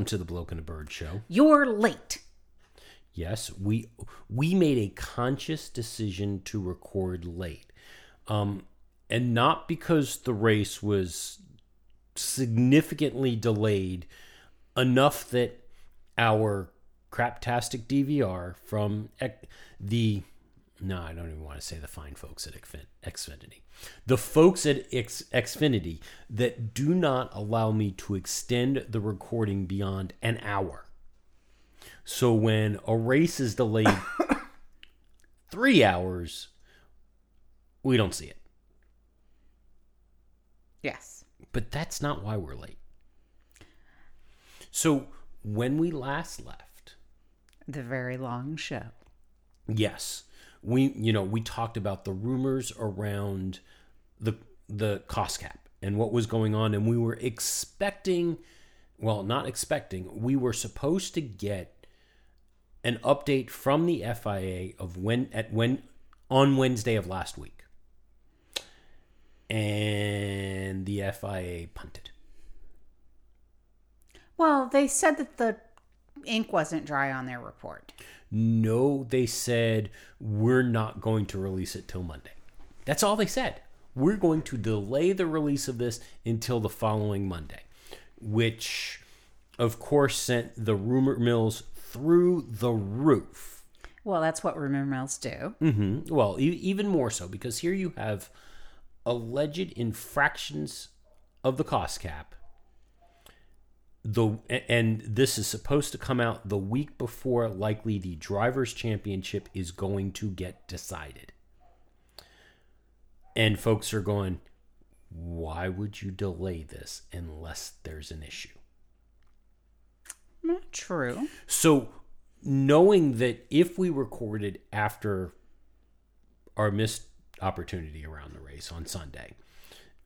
Hello, everyone, and welcome to the Bloke and a Bird Show. You're late. Yes, we we made a conscious decision to record late, um, and not because the race was significantly delayed enough that our craptastic DVR from the no, I don't even want to say the fine folks at Xfinity. The folks at X- Xfinity that do not allow me to extend the recording beyond an hour. So when a race is delayed three hours, we don't see it. Yes. But that's not why we're late. So when we last left, The very long show. yes, we you know we talked about the rumors around the the cost cap and what was going on, and we were expecting, well, not expecting, we were supposed to get an update from the FIA of when at when on Wednesday of last week, and the FIA punted. Well, they said that the ink wasn't dry on their report. No, they said we're not going to release it till Monday. That's all they said. We're going to delay the release of this until the following Monday, which of course sent the rumor mills through the roof. Well, that's what rumor mills do. Mm-hmm. Well, e- even more so because here you have alleged infractions of the cost cap. The and this is supposed to come out the week before likely the drivers championship is going to get decided. And folks are going, why would you delay this unless there's an issue? Not true. So, knowing that if we recorded after our missed opportunity around the race on Sunday,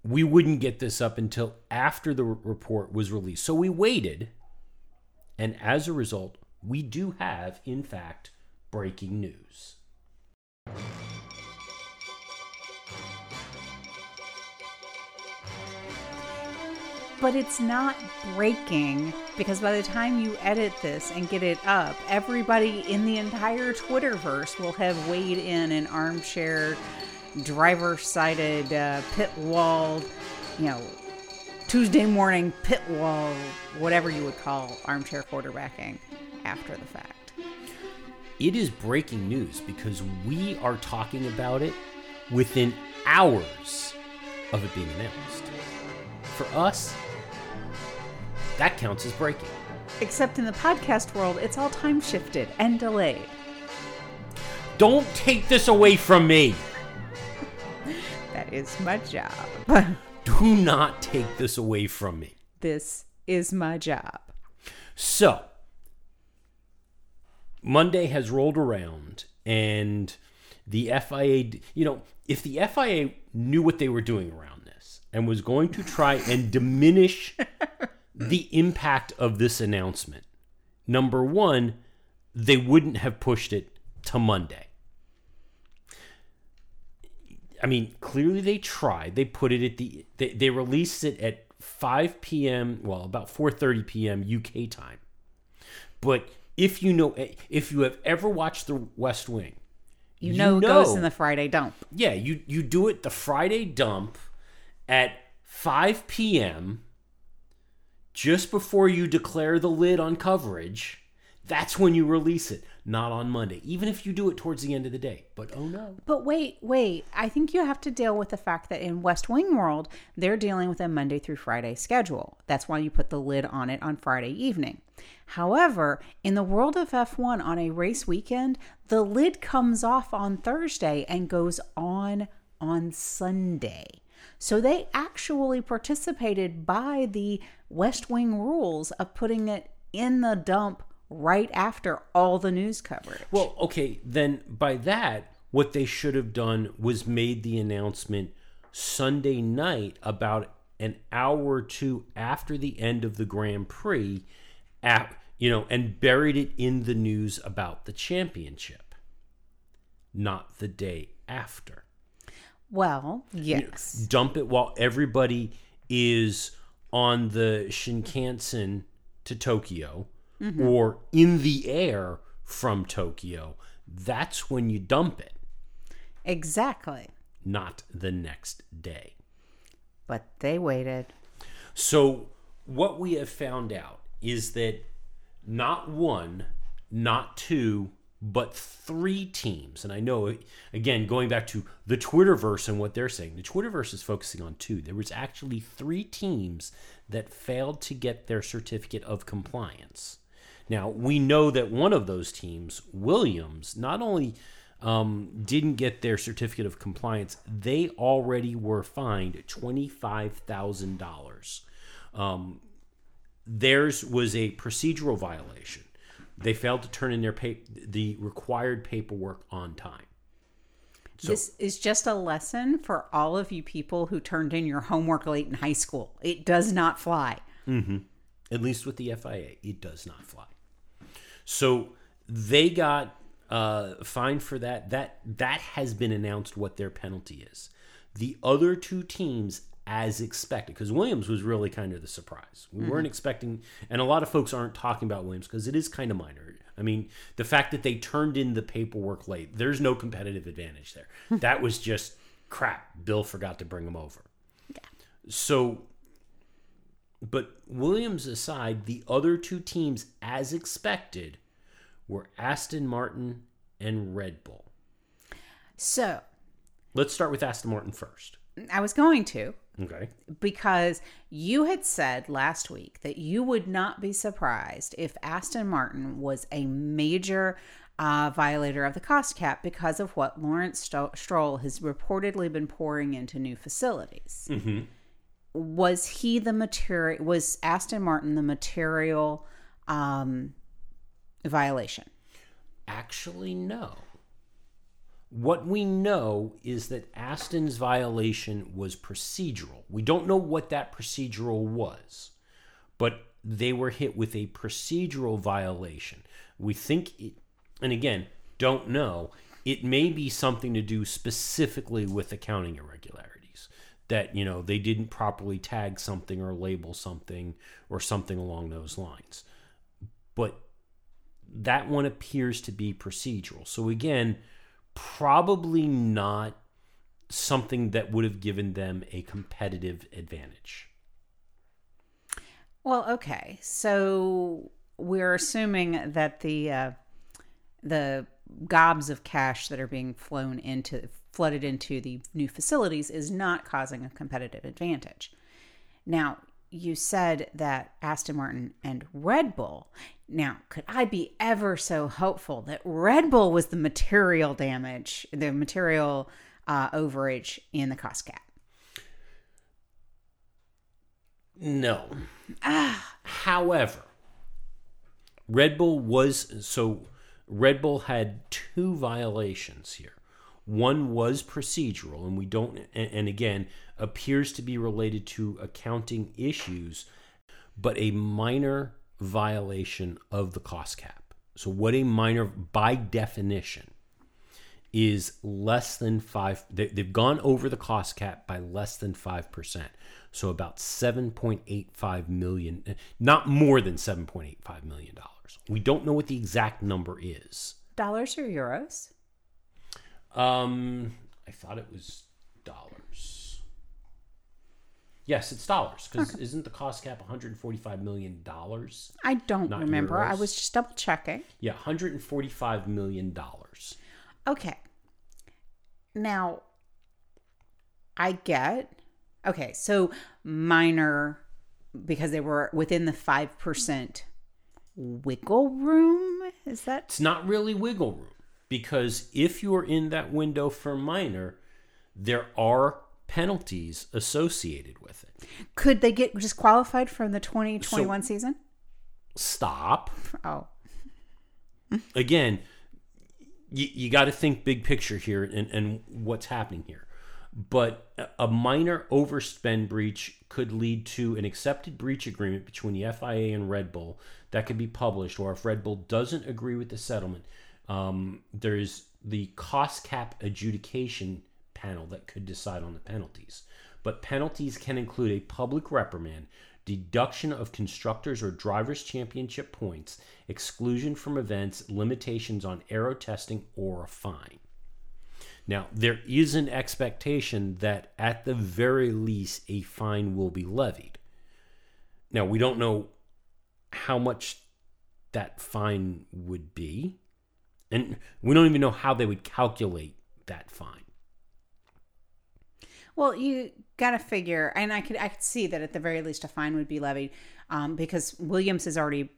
we wouldn't get this up until after the report was released. So, we waited. And as a result, we do have, in fact, breaking news. But it's not breaking because by the time you edit this and get it up, everybody in the entire Twitterverse will have weighed in an armchair, driver sided, uh, pit wall, you know, Tuesday morning pit wall, whatever you would call armchair quarterbacking after the fact. It is breaking news because we are talking about it within hours of it being announced. For us, that counts as breaking. Except in the podcast world, it's all time shifted and delayed. Don't take this away from me. Is my job. Do not take this away from me. this is my job. So, Monday has rolled around, and the FIA, you know, if the FIA knew what they were doing around this and was going to try and diminish the impact of this announcement, number one, they wouldn't have pushed it to Monday. I mean, clearly they tried. They put it at the they, they released it at 5 p.m. well, about 4:30 p.m. UK time. But if you know if you have ever watched The West Wing, You, know, it goes in the Friday dump. yeah, you you do it the Friday dump at 5 p.m. just before you declare the lid on coverage. That's when you release it, not on Monday. Even if you do it towards the end of the day. But oh no. But wait, wait. I think you have to deal with the fact that in West Wing world, they're dealing with a Monday through Friday schedule. That's why you put the lid on it on Friday evening. However, in the world of F1 on a race weekend, the lid comes off on Thursday and goes on on Sunday. So they actually participated by the West Wing rules of putting it in the dump right after all the news coverage. Well, okay, then by that, what they should have done was made the announcement Sunday night about an hour or two after the end of the Grand Prix, at, you know, and buried it in the news about the championship, not the day after. Well, yes. Dump it while everybody is on the Shinkansen to Tokyo Mm-hmm. or in the air from Tokyo, that's when you dump it, Exactly. not the next day. But they waited. So, what we have found out is that not one, not two, but three teams, and I know, again, going back to the Twitterverse and what they're saying, the Twitterverse is focusing on two. There was actually three teams that failed to get their certificate of compliance. Now, we know that one of those teams, Williams, not only um, didn't get their certificate of compliance, they already were fined $25,000. Um, theirs was a procedural violation. They failed to turn in their pa- the required paperwork on time. So- this is just a lesson for all of you people who turned in your homework late in high school. It does not fly. At least with the FIA, it does not fly. So they got uh, fined for that. That that has been announced what their penalty is. The other two teams, as expected, because Williams was really kind of the surprise. We weren't expecting, and a lot of folks aren't talking about Williams because it is kind of minor. I mean, the fact that they turned in the paperwork late, there's no competitive advantage there. that was just crap. Bill forgot to bring them over. Yeah. So but Williams aside, the other two teams, as expected, were Aston Martin and Red Bull. So Let's start with Aston Martin first. I was going to Okay. because you had said last week that you would not be surprised if Aston Martin was a major uh, violator of the cost cap because of what Lawrence Stroll has reportedly been pouring into new facilities. Was he the material? Was Aston Martin the material um, violation? Actually, no. What we know is that Aston's violation was procedural. We don't know what that procedural was, but they were hit with a procedural violation. We think, it, and again, don't know, it may be something to do specifically with accounting irregularities. That, you know, they didn't properly tag something or label something or something along those lines. But that one appears to be procedural. So again, probably not something that would have given them a competitive advantage. Well, okay. So we're assuming that the uh, the gobs of cash that are being flown into flooded into the new facilities is not causing a competitive advantage. Now, you said that Aston Martin and Red Bull. Now, could I be ever so hopeful that Red Bull was the material damage, the material uh, overage in the cost cap? No. However, Red Bull was so Red Bull had two violations here. One was procedural, and we don't, and, again, appears to be related to accounting issues, but a minor violation of the cost cap. So, what a minor, by definition, is less than five. They've gone over the cost cap by less than five percent. So about seven point eight five million, eh, not more than seven point eight five million dollars. We don't know what the exact number is. Dollars or euros? Um, I thought it was dollars. Yes, it's dollars because isn't the cost cap one hundred forty-five million dollars? I don't remember. I was just double checking. Yeah, one hundred forty-five million dollars. Okay. Now, I get. Okay, so minor because they were within the 5% wiggle room. Is that It's not really wiggle room because if you are in that window for minor, there are penalties associated with it. could they get disqualified from the 2021 season? Stop. Oh, Again, you, you got to think big picture here and, and what's happening here. But a minor overspend breach could lead to an accepted breach agreement between the FIA and Red Bull that could be published, or if Red Bull doesn't agree with the settlement, um, there's the cost cap adjudication panel that could decide on the penalties. But penalties can include a public reprimand, deduction of constructors or drivers' championship points, exclusion from events, limitations on aero testing, or a fine. Now, there is an expectation that at the very least a fine will be levied. Now, we don't know how much that fine would be, and we don't even know how they would calculate that fine. Well, you got to figure, and I could I could see that at the very least a fine would be levied, um, because Williams has already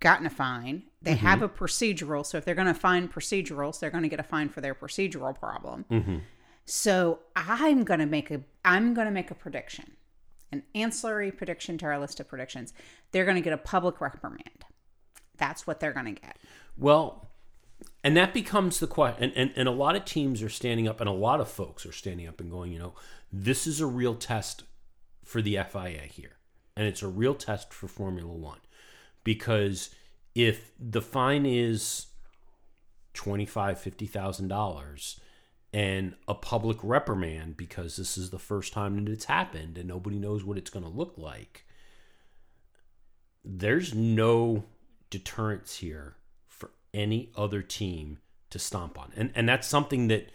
gotten a fine. They Mm-hmm. have a procedural, so if they're going to fine procedurals, they're going to get a fine for their procedural problem. Mm-hmm. So I'm going to make a I'm going to make a prediction, an ancillary prediction to our list of predictions. They're going to get a public reprimand. That's what they're going to get. Well, and that becomes the question. And, and, and a lot of teams are standing up, and a lot of folks are standing up and going, you know, this is a real test for the FIA here. And it's a real test for Formula One. Because if the fine is $25,000, $50,000 and a public reprimand because this is the first time that it's happened and nobody knows what it's going to look like, there's no deterrence here any other team to stomp on. And and that's something that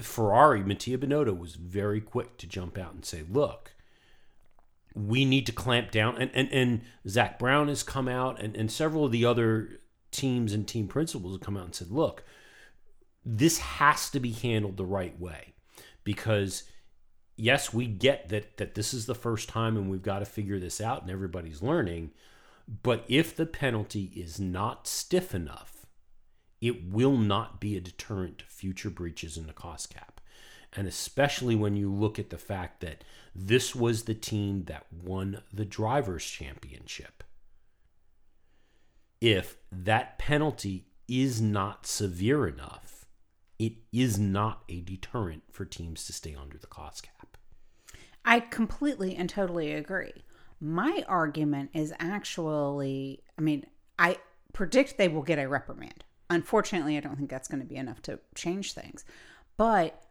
Ferrari, Mattia Binotto was very quick to jump out and say, look, we need to clamp down. And and, and Zak Brown has come out and, and several of the other teams and team principals have come out and said, look, this has to be handled the right way. Because yes, we get that that this is the first time and we've got to figure this out and everybody's learning. But if the penalty is not stiff enough, it will not be a deterrent to future breaches in the cost cap. And especially when you look at the fact that this was the team that won the Drivers' Championship. If that penalty is not severe enough, it is not a deterrent for teams to stay under the cost cap. I completely and totally agree. My argument is actually, I mean, I predict they will get a reprimand. Unfortunately, I don't think that's going to be enough to change things. But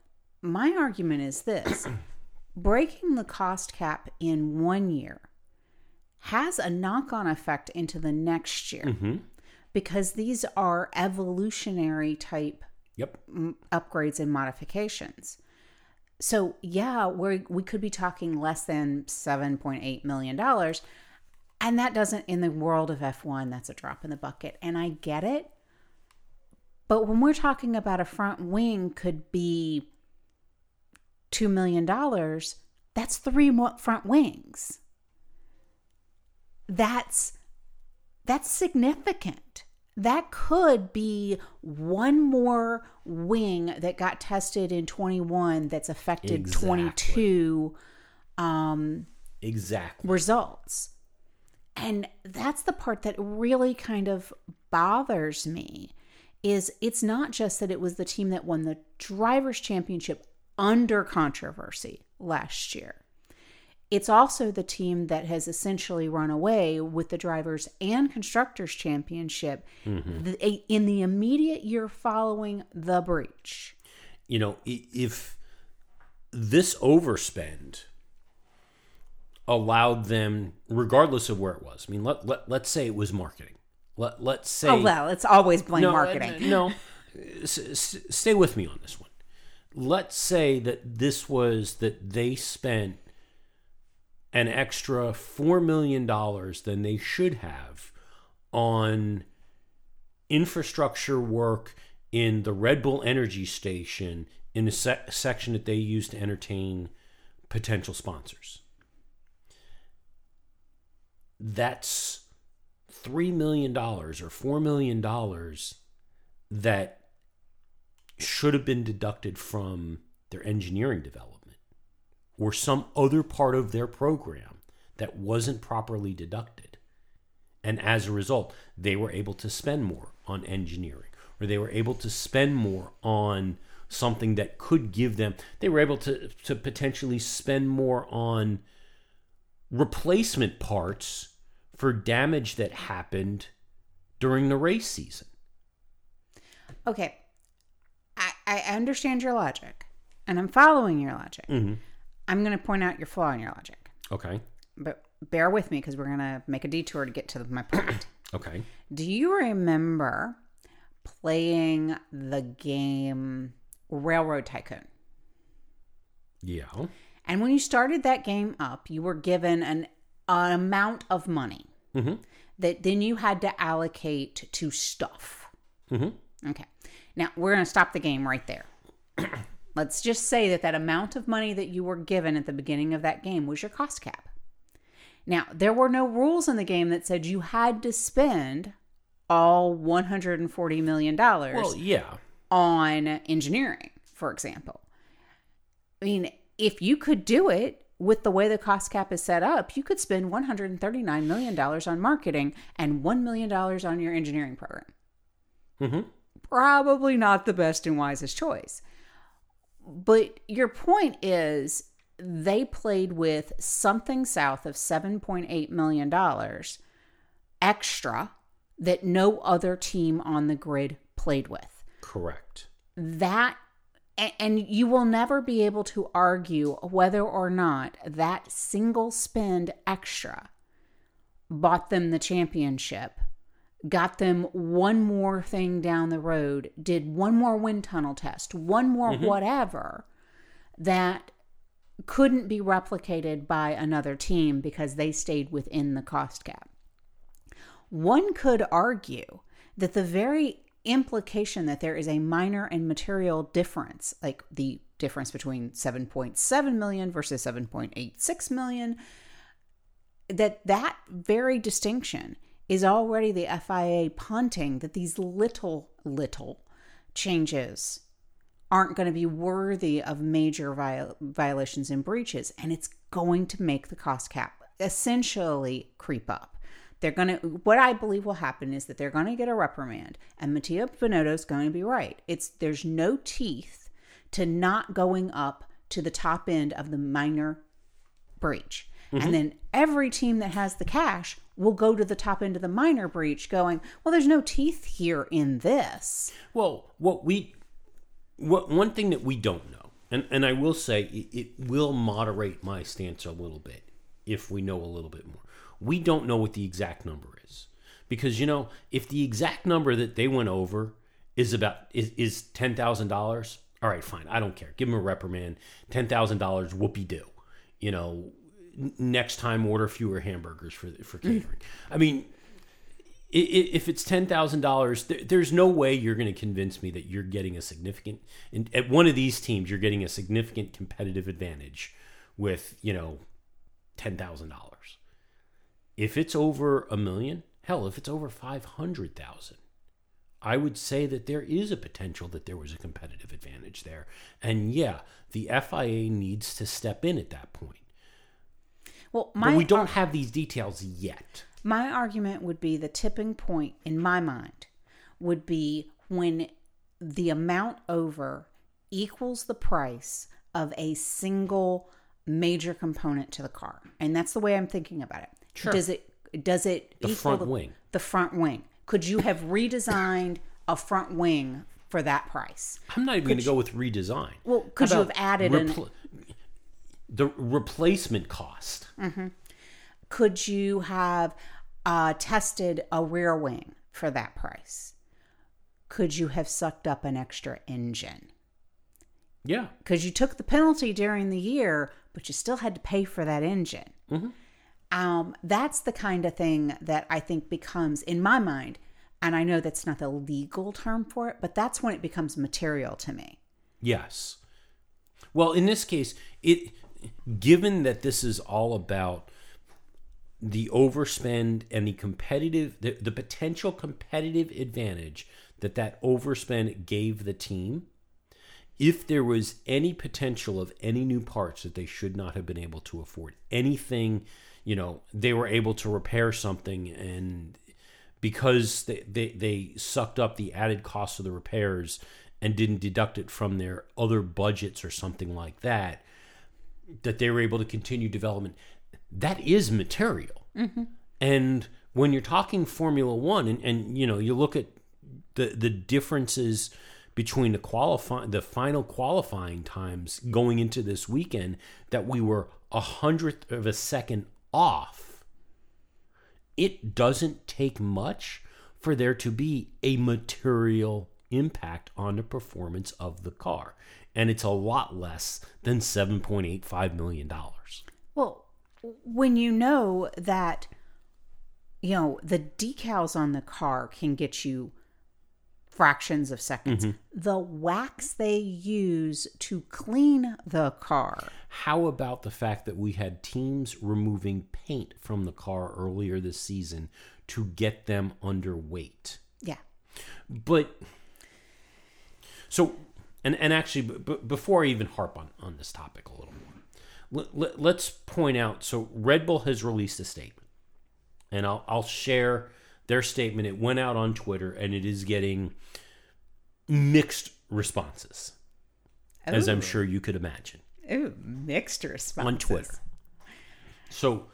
my argument is this breaking the cost cap in one year has a knock on effect into the next year mm-hmm. because these are evolutionary type Yep. m- upgrades and modifications. So yeah, we we could be talking less than seven point eight million dollars, and that doesn't in the world of F one that's a drop in the bucket, and I get it. But when we're talking about a front wing could be two million dollars, that's three front wings. That's that's significant. That could be one more wing that got tested in 21 that's affected Exactly. 22 um, Exactly. results. And that's the part that really kind of bothers me is it's not just that it was the team that won the drivers championship under controversy last year. It's also the team that has essentially run away with the drivers and constructors championship mm-hmm. the- in the immediate year following the breach. you know, if this overspend allowed them, regardless of where it was, I mean, let, let, let's say it was marketing. Let, let's say. Oh well, it's always blame no, marketing. No, stay with me on this one. Let's say that this was that they spent an extra $4 million than they should have on infrastructure work in the Red Bull Energy Station in a se- section that they use to entertain potential sponsors. That's $3 million or $4 million that should have been deducted from their engineering development or some other part of their program that wasn't properly deducted. And as a result, they were able to spend more on engineering or they were able to spend more on something that could give them, they were able to, to potentially spend more on replacement parts for damage that happened during the race season. Okay. I, I understand your logic and I'm following your logic. Mm-hmm. I'm going to point out your flaw in your logic. Okay. But bear with me because we're going to make a detour to get to my point. Okay. Do you remember playing the game Railroad Tycoon? Yeah. And when you started that game up, you were given an, an amount of money Mm-hmm. that then you had to allocate to stuff. Mm-hmm. Okay. Now we're going to stop the game right there. Let's just say that that amount of money that you were given at the beginning of that game was your cost cap. Now, there were no rules in the game that said you had to spend all $140 million Well, yeah. on engineering, for example. I mean, if you could do it with the way the cost cap is set up, you could spend $139 million on marketing and $1 million on your engineering program. Mm-hmm. Probably not the best and wisest choice. But your point is they played with something south of $7.8 million extra that no other team on the grid played with Correct. that and you will never be able to argue whether or not that single spend extra bought them the championship got them one more thing down the road did one more wind tunnel test one more mm-hmm. whatever that couldn't be replicated by another team because they stayed within the cost cap one could argue that the very implication that there is a minor and material difference, like the difference between 7.7 million versus 7.86 million, that that very distinction is already the FIA punting that these little, little changes aren't going to be worthy of major viol- violations and breaches. And it's going to make the cost cap essentially creep up. They're going to, what I believe will happen is that they're going to get a reprimand, and Matteo Binotto is going to be right. It's, there's no teeth to not going up to the top end of the minor breach. And mm-hmm. then every team that has the cash will go to the top end of the minor breach going, well, there's no teeth here in this. Well, what we, what one thing that we don't know, and and I will say it, it will moderate my stance a little bit if we know a little bit more. We don't know what the exact number is because you know if the exact number that they went over is about is, is ten thousand dollars. All right, fine. I don't care. Give them a reprimand. Ten thousand dollars. Whoopie do. You know, next time order fewer hamburgers for for catering. I mean, if it's ten thousand dollars, there's no way you're going to convince me that you're getting a significant. At one of these teams, you're getting a significant competitive advantage with you know ten thousand dollars. If it's over a million, hell, if it's over five hundred thousand, I would say that there is a potential that there was a competitive advantage there, and yeah, the FIA needs to step in at that point. Well, But we don't have these details yet. My argument would be the tipping point in my mind would be when the amount over equals the price of a single major component to the car. And that's the way I'm thinking about it. Sure. Does it does it The front the, wing. the front wing? Could you have redesigned a front wing for that price? I'm not even going to go with redesign. Well, could you have added an repl- the replacement cost? could you have uh, tested a rear wing for that price? Could you have sucked up an extra engine? Yeah, Because you took the penalty during the year, but you still had to pay for that engine. Um, that's the kind of thing that I think becomes, in my mind, and I know that's not the legal term for it, but that's when it becomes material to me. yes. Well, in this case, it given that this is all about the overspend and the competitive the, the potential competitive advantage that that overspend gave the team if there was any potential of any new parts that they should not have been able to afford anything you know they were able to repair something and because they, they, they sucked up the added cost of the repairs and didn't deduct it from their other budgets or something like that that they were able to continue development that is material and when you're talking formula one and, and you know you look at the the differences between the qualify the final qualifying times going into this weekend that we were a hundredth of a second off it doesn't take much for there to be a material impact on the performance of the car. And it's a lot less than $7.85 million. Well, when you know that, you know, the decals on the car can get you fractions of seconds, mm-hmm. the wax they use to clean the car. How about the fact that we had teams removing paint from the car earlier this season to get them underweight? Yeah. But so, and and actually, b- before I even harp on on this topic a little more, let, let, let's point out. So, Red Bull has released a statement, and I'll I'll share their statement. It went out on Twitter, and it is getting mixed responses, as I'm sure you could imagine. Ooh, mixed responses. on Twitter. So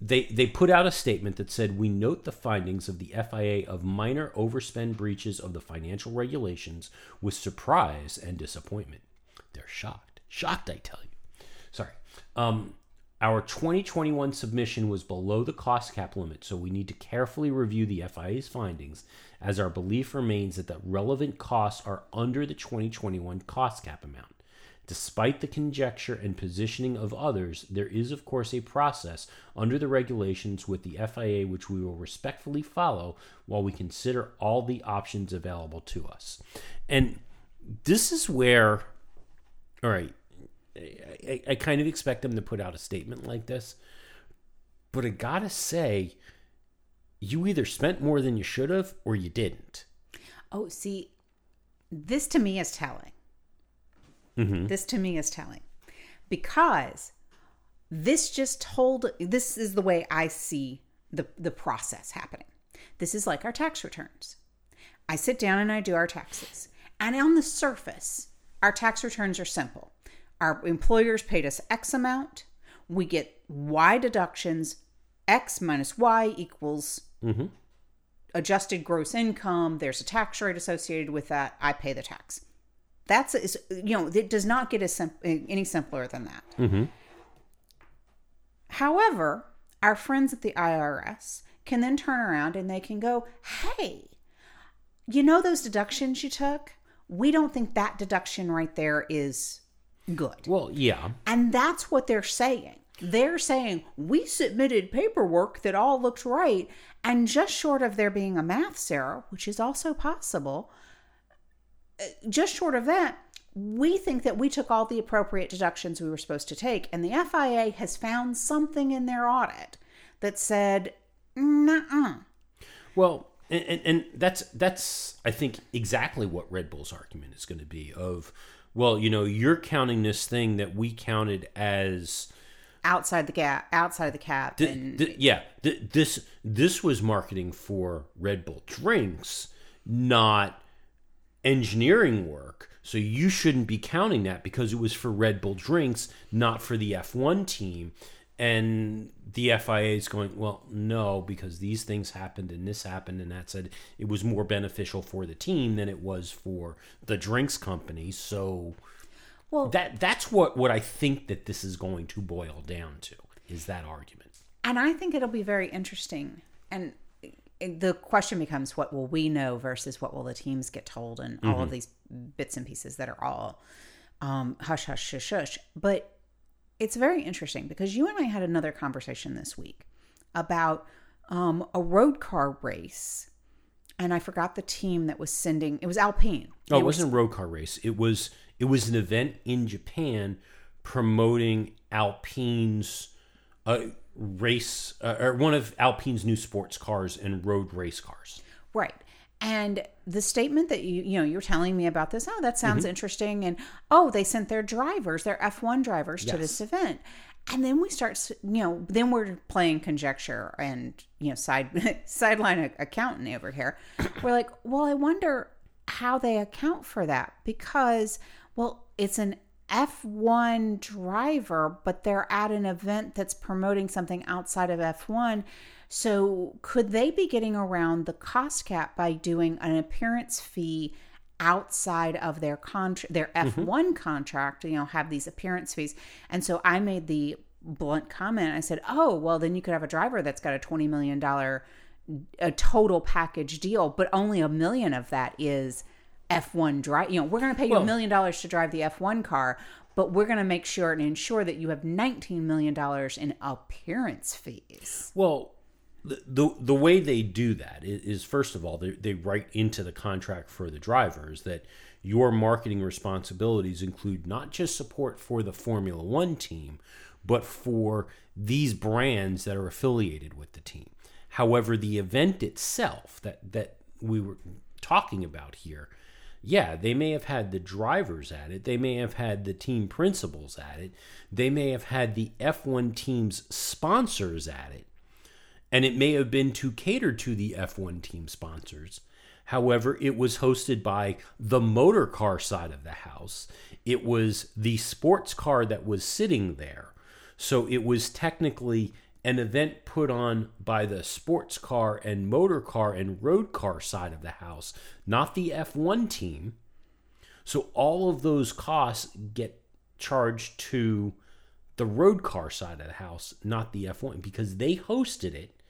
they they put out a statement that said we note the findings of the FIA of minor overspend breaches of the financial regulations with surprise and disappointment. They're shocked. Shocked, I tell you. Sorry. Um our 2021 submission was below the cost cap limit, so we need to carefully review the FIA's findings, as our belief remains that the relevant costs are under the 2021 cost cap amount. Despite the conjecture and positioning of others, there is, of course, a process under the regulations with the FIA which we will respectfully follow while we consider all the options available to us. And this is where, all right, I, I kind of expect them to put out a statement like this, but I gotta say, you either spent more than you should have or you didn't. Oh, see, this to me is telling. Mm-hmm. This to me is telling because this just told this is the way I see the the process happening. This is like our tax returns. I sit down and I do our taxes. And on the surface, our tax returns are simple. Our employers paid us X amount. We get Y deductions. X minus Y equals mm-hmm. adjusted gross income. There's a tax rate associated with that. I pay the tax. That's is you know it does not get as sim- any simpler than that. Mm-hmm. However, our friends at the IRS can then turn around and they can go, "Hey, you know those deductions you took? We don't think that deduction right there is good." Well, yeah. And that's what they're saying. They're saying we submitted paperwork that all looked right, and just short of there being a math error, which is also possible, just short of that, we think that we took all the appropriate deductions we were supposed to take, and the FIA has found something in their audit that said, "Nah." Well, and, and, and that's that's I think exactly what Red Bull's argument is going to be. Of well, you know, you're counting this thing that we counted as outside the gap, outside of the cap, th- and th- yeah, th- this this was marketing for Red Bull drinks, not engineering work. So you shouldn't be counting that because it was for Red Bull drinks, not for the F1 team. And the FIA is going, well, no, because these things happened and this happened, and that said it was more beneficial for the team than it was for the drinks company. So well, that that's what what I think that this is going to boil down to is that argument. And I think it'll be very interesting. And the question becomes what will we know versus what will the teams get told and all of these bits and pieces that are all um, hush, hush, shush, shush. But it's very interesting because you and I had another conversation this week about um, a road car race. And I forgot the team that was sending, it was Alpine. Oh, They it wasn't a road car race. It was it was an event in Japan promoting Alpine's uh, race uh, or one of Alpine's new sports cars and road race cars. Right. And the statement that you you know you're telling me about this, oh, that sounds interesting, and oh, they sent their drivers, their F1 drivers, to this event, and then we start, you know, then we're playing conjecture and you know side sideline accountant over here. We're like, well, I wonder how they account for that because, well, it's an F1 driver, but they're at an event that's promoting something outside of F1. So, could they be getting around the cost cap by doing an appearance fee outside of their contract, their mm-hmm. F1 contract? You know, have these appearance fees. And so, I made the blunt comment. I said, "Oh, well, then you could have a driver that's got a twenty million dollar a total package deal, but only a million of that is F1 drive. You know, we're going to pay you a million dollars to drive the F1 car, but we're going to make sure and ensure that you have nineteen million dollars in appearance fees." Well, the, the the way they do that is, is first of all they, they write into the contract for the drivers that your marketing responsibilities include not just support for the Formula One team, but for these brands that are affiliated with the team. However, the event itself that that we were talking about here, yeah, they may have had the drivers at it, they may have had the team principals at it, they may have had the F1 team's sponsors at it and it may have been to cater to the F1 team sponsors. However, it was hosted by the motor car side of the house. It was the sports car that was sitting there. So it was technically an event put on by the sports car and motor car and road car side of the house, not the F1 team. So all of those costs get charged to the road car side of the house, not the F1, because they hosted it,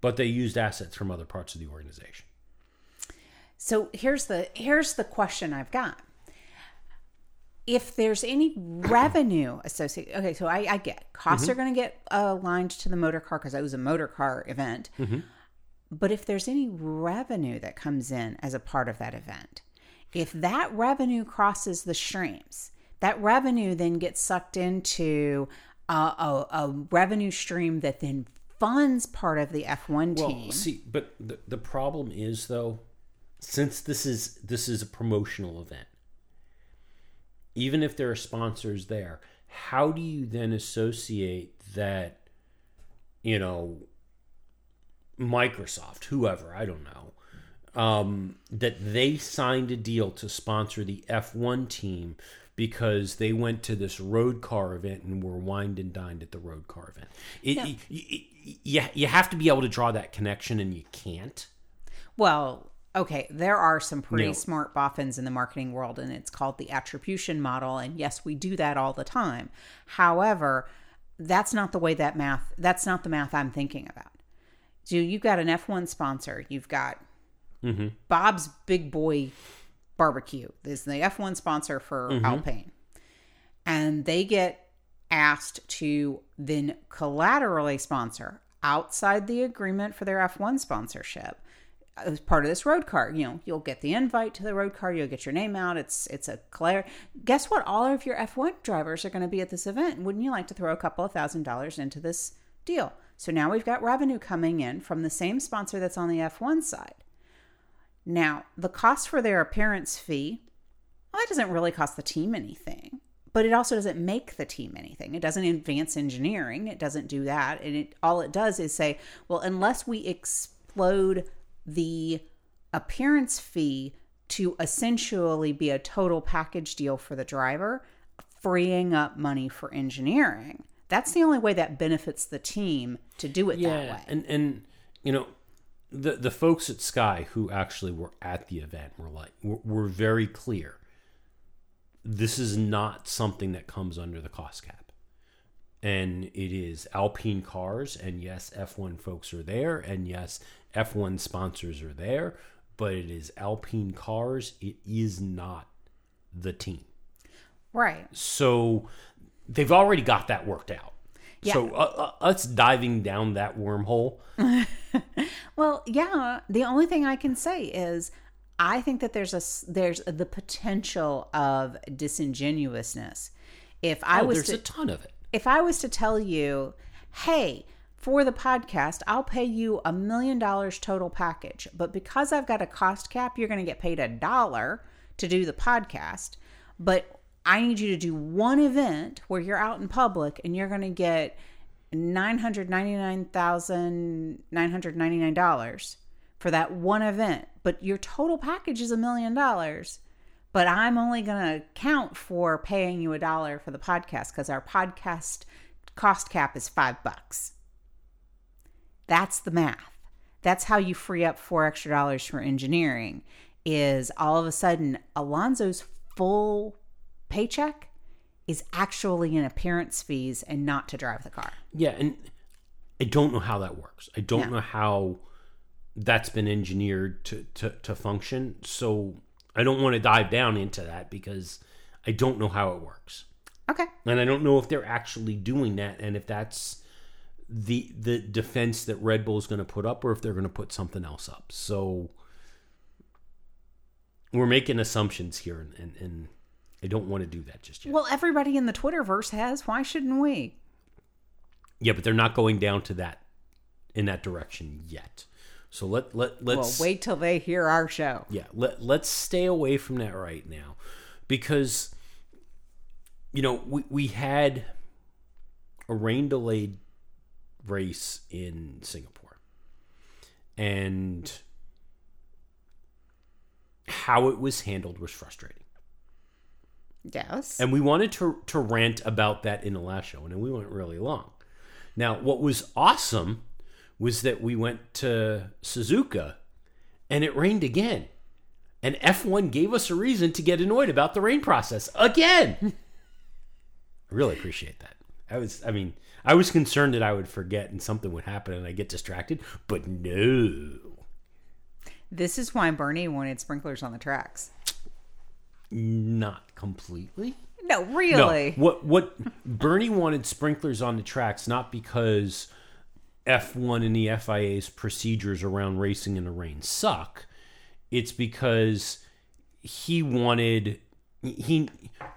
but they used assets from other parts of the organization. So here's the here's the question I've got. If there's any revenue associated, okay, so I, I get costs mm-hmm. are going to get uh, aligned to the motor car because it was a motor car event. Mm-hmm. But if there's any revenue that comes in as a part of that event, if that revenue crosses the streams, that revenue then gets sucked into a, a, a revenue stream that then funds part of the F1 Well, team. see, but the, the problem is though, since this is this is a promotional event, even if there are sponsors there, how do you then associate that, you know, Microsoft, whoever, I don't know, um, that they signed a deal to sponsor the F1 team because they went to this road car event and were wined and dined at the road car event. It, y- y- y- you, you have to be able to draw that connection and you can't. Well, okay, there are some pretty No. smart boffins in the marketing world, and it's called the attribution model. And yes, we do that all the time. However, that's not the way that math, that's not the math I'm thinking about. So you've got an F1 sponsor, you've got mm-hmm. Bob's Big Boy Barbecue, this is the F1 sponsor for mm-hmm. Alpine. And they get asked to then collaterally sponsor outside the agreement for their F1 sponsorship as part of this road car. You know, you'll get the invite to the road car, you'll get your name out. It's it's a clear. Guess what? All of your F1 drivers are going to be at this event. Wouldn't you like to throw a couple of thousand dollars into this deal? So now we've got revenue coming in from the same sponsor that's on the F1 side. Now, the cost for their appearance fee, well, that doesn't really cost the team anything, but it also doesn't make the team anything. It doesn't advance engineering. It doesn't do that. And it all it does is say, well, unless we explode the appearance fee to essentially be a total package deal for the driver, freeing up money for engineering. That's the only way that benefits the team to do it that Yeah, way. and and you know, the the folks at Sky who actually were at the event were like were, were very clear. This is not something that comes under the cost cap, and it is Alpine cars, and yes, F1 folks are there, and yes, F1 sponsors are there, but it is Alpine cars. It is not the team. Right. So they've already got that worked out. So uh, uh, us diving down that wormhole. Well, yeah. The only thing I can say is I think that there's a there's the potential of disingenuousness. If I Oh, was there's to, a ton of it. if I was to tell you, hey, for the podcast, I'll pay you a million dollars total package, but because I've got a cost cap, you're going to get paid a dollar to do the podcast. But I need you to do one event where you're out in public and you're going to get $999,999 for that one event. But your total package is a million dollars but I'm only going to count for paying you a dollar for the podcast because our podcast cost cap is five bucks. That's the math. That's how you free up four extra dollars for engineering. Is all of a sudden Alonso's full paycheck is actually in appearance fees and not to drive the car. Yeah, and I don't know how that works. I don't No. know how that's been engineered to, to, to function. So I don't want to dive down into that because I don't know how it works. Okay. And I don't know if they're actually doing that and if that's the the defense that Red Bull is going to put up or if they're going to put something else up. So we're making assumptions here and, and, and I don't want to do that just yet. Well, everybody in the Twitterverse has. Why shouldn't we? Yeah, but they're not going down to that in that direction yet. So let let let's well, wait till they hear our show. yeah let let's stay away from that right now because you know we we had a rain delayed race in Singapore and how it was handled was frustrating Yes. and we wanted to to rant about that in the last show, and we went really long. Now, what was awesome was that we went to Suzuka, and it rained again, and F1 gave us a reason to get annoyed about the rain process again. I really appreciate that. I was, I mean, I was concerned that I would forget and something would happen and I get distracted, but no. This is why Bernie wanted sprinklers on the tracks. Not completely. No, really. No, what what Bernie wanted sprinklers on the tracks not because F1 and the FIA's procedures around racing in the rain suck. It's because he wanted he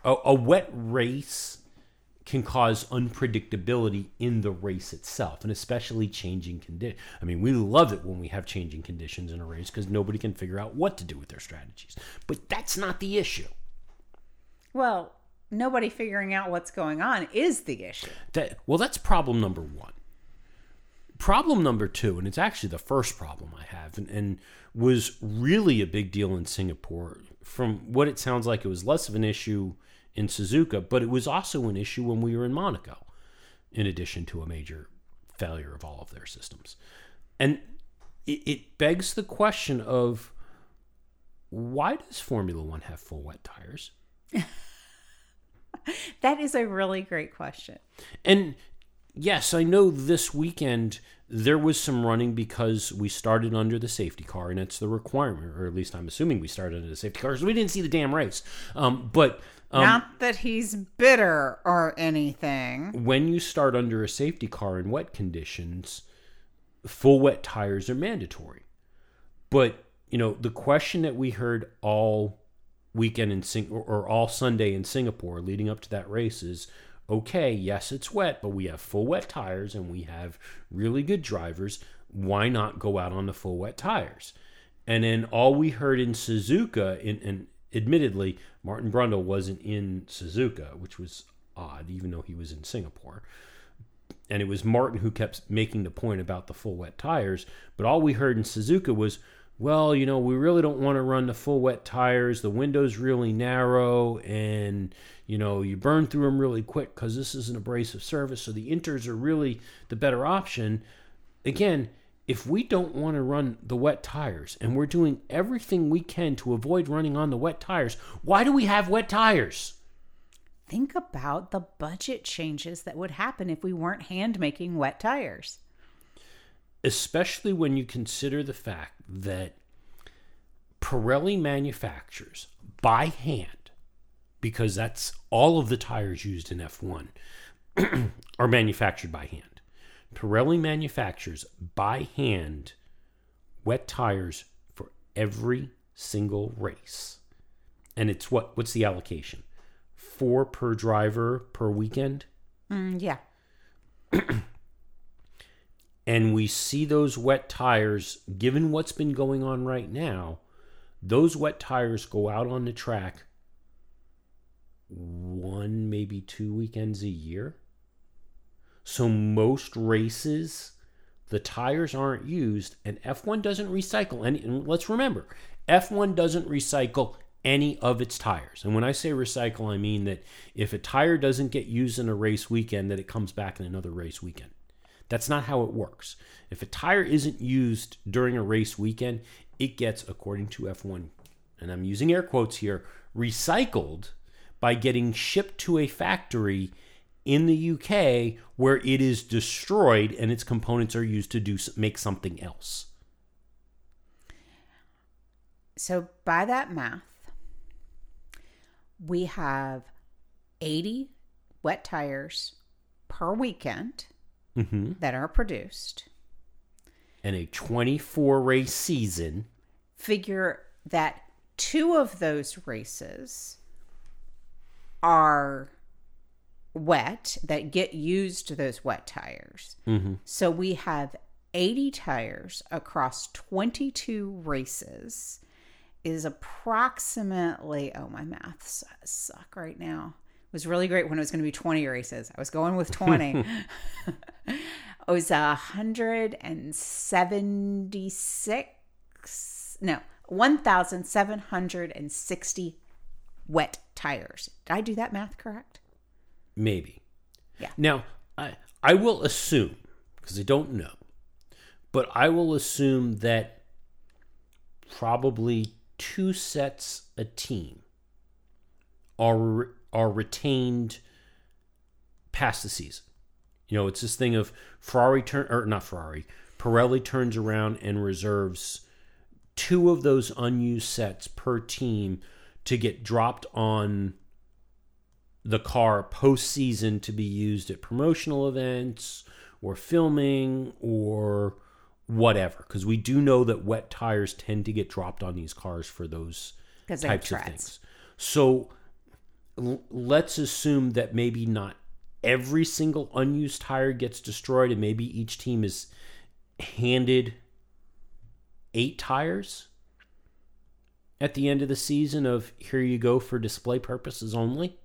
a, a wet race can cause unpredictability in the race itself and especially changing condition. I mean, we love it when we have changing conditions in a race because nobody can figure out what to do with their strategies. But that's not the issue. Well, nobody figuring out what's going on is the issue. That well, that's problem number one. Problem number two, and it's actually the first problem I have, and, and was really a big deal in Singapore. From what it sounds like, it was less of an issue in Suzuka, but it was also an issue when we were in Monaco, in addition to a major failure of all of their systems. And it, it begs the question of why does Formula One have full wet tires? That is a really great question. And yes, I know this weekend there was some running because we started under the safety car, and it's the requirement, or at least I'm assuming we started under the safety car because we didn't see the damn race. Um, but um, Not that he's bitter or anything. when you start under a safety car in wet conditions, full wet tires are mandatory. But you know the question that we heard all weekend in Sing or, all Sunday in Singapore leading up to that race is okay, yes, it's wet, but we have full wet tires and we have really good drivers. Why not go out on the full wet tires? And then all we heard in Suzuka, in, and admittedly, Martin Brundle wasn't in Suzuka, which was odd, even though he was in Singapore. And it was Martin who kept making the point about the full wet tires. But all we heard in Suzuka was, well, you know, we really don't want to run the full wet tires. The window's really narrow, and you know, you burn through them really quick because this is an abrasive surface. So the inters are really the better option. Again, if we don't want to run the wet tires and we're doing everything we can to avoid running on the wet tires, why do we have wet tires? Think about the budget changes that would happen if we weren't hand making wet tires. especially when you consider the fact that Pirelli manufactures by hand, because that's all of the tires used in F1 are manufactured by hand. Pirelli manufactures by hand wet tires for every single race. And it's what what's the allocation? 4 per driver per weekend? Mm, yeah. and we see those wet tires, given what's been going on right now, those wet tires go out on the track one, maybe two weekends a year. So most races, the tires aren't used, and F1 doesn't recycle any. And let's remember, F1 doesn't recycle any of its tires. And when I say recycle, I mean that if a tire doesn't get used in a race weekend, that it comes back in another race weekend. That's not how it works. If a tire isn't used during a race weekend, it gets, according to F1, and I'm using air quotes here, recycled, by getting shipped to a factory in the UK where it is destroyed and its components are used to do make something else. So by that math, we have 80 wet tires per weekend Mm-hmm. that are produced. And a 24 race season. Figure that two of those races are wet that get used those wet tires. Mm-hmm. So we have 80 tires across 22 races is approximately oh my maths suck right now. It was really great when it was going to be 20 races. I was going with 20. it was 176 no, 1760 wet tires. Did I do that math correct? Maybe. Yeah. Now, I, I will assume, because I don't know, but I will assume that probably two sets a team are are retained past the season. You know, it's this thing of Ferrari turn or not Ferrari, Pirelli turns around and reserves two of those unused sets per team to get dropped on the car postseason to be used at promotional events or filming or whatever. Because we do know that wet tires tend to get dropped on these cars for those types of things. So l- let's assume that maybe not every single unused tire gets destroyed, and maybe each team is handed eight tires at the end of the season of here you go for display purposes only.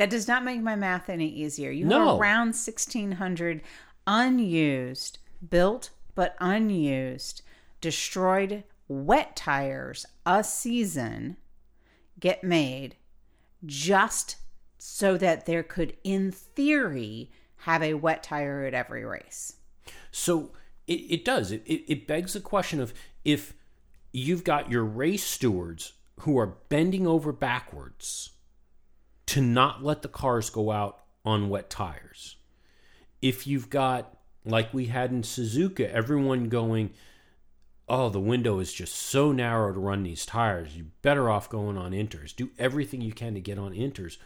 That does not make my math any easier. You No. have around 1,600 unused, built but unused, destroyed wet tires a season get made just so that there could, in theory, have a wet tire at every race. So it, it does. It, it, it begs the question of if you've got your race stewards who are bending over backwards to not let the cars go out on wet tires. If you've got, like we had in Suzuka, everyone going, oh, the window is just so narrow to run these tires. You're better off going on inters. Do everything you can to get on inters.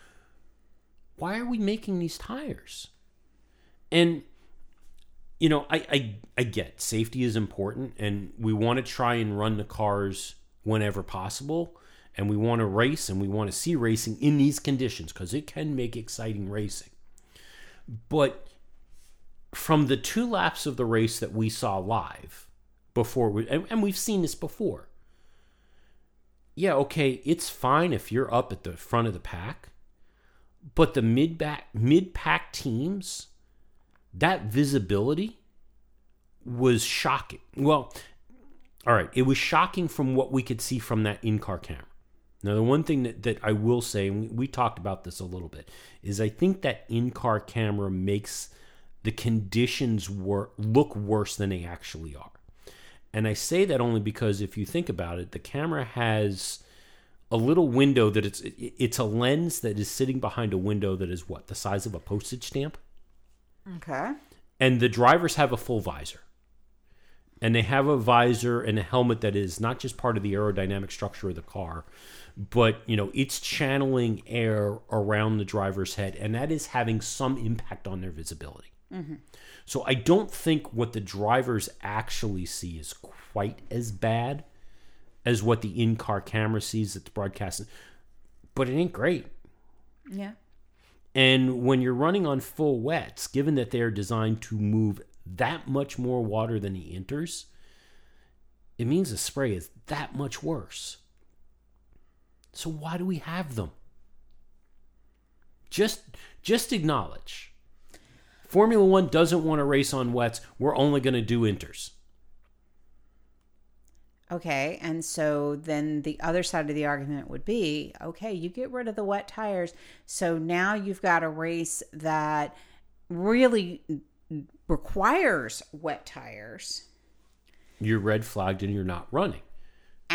Why are we making these tires? And you know, I, I I get safety is important, and we want to try and run the cars whenever possible, and we want to race, and we want to see racing in these conditions because it can make exciting racing. But from the two laps of the race that we saw live before, we, and, and we've seen this before. Yeah, okay, it's fine if you're up at the front of the pack, but the mid back mid pack teams that visibility was shocking. Well, all right, it was shocking from what we could see from that in car camera. Now, the one thing that, that I will say, and we, talked about this a little bit, is I think that in car camera makes the conditions wor- look worse than they actually are. And I say that only because if you think about it, the camera has a little window that it's it's a lens that is sitting behind a window that is what the size of a postage stamp Okay. and the drivers have a full visor and they have a visor and a helmet that is not just part of the aerodynamic structure of the car but you know it's channeling air around the driver's head and that is having some impact on their visibility mm-hmm. so i don't think what the drivers actually see is quite as bad as what the in-car camera sees that's broadcasting but it ain't great Yeah. and when you're running on full wets, given that they are designed to move that much more water than the inters, it means the spray is that much worse. So why do we have them? Just just acknowledge. Formula 1 doesn't want to race on wets. We're only going to do inters. Okay, and so then the other side of the argument would be okay, you get rid of the wet tires. So now you've got a race that really requires wet tires. You're red flagged and you're not running.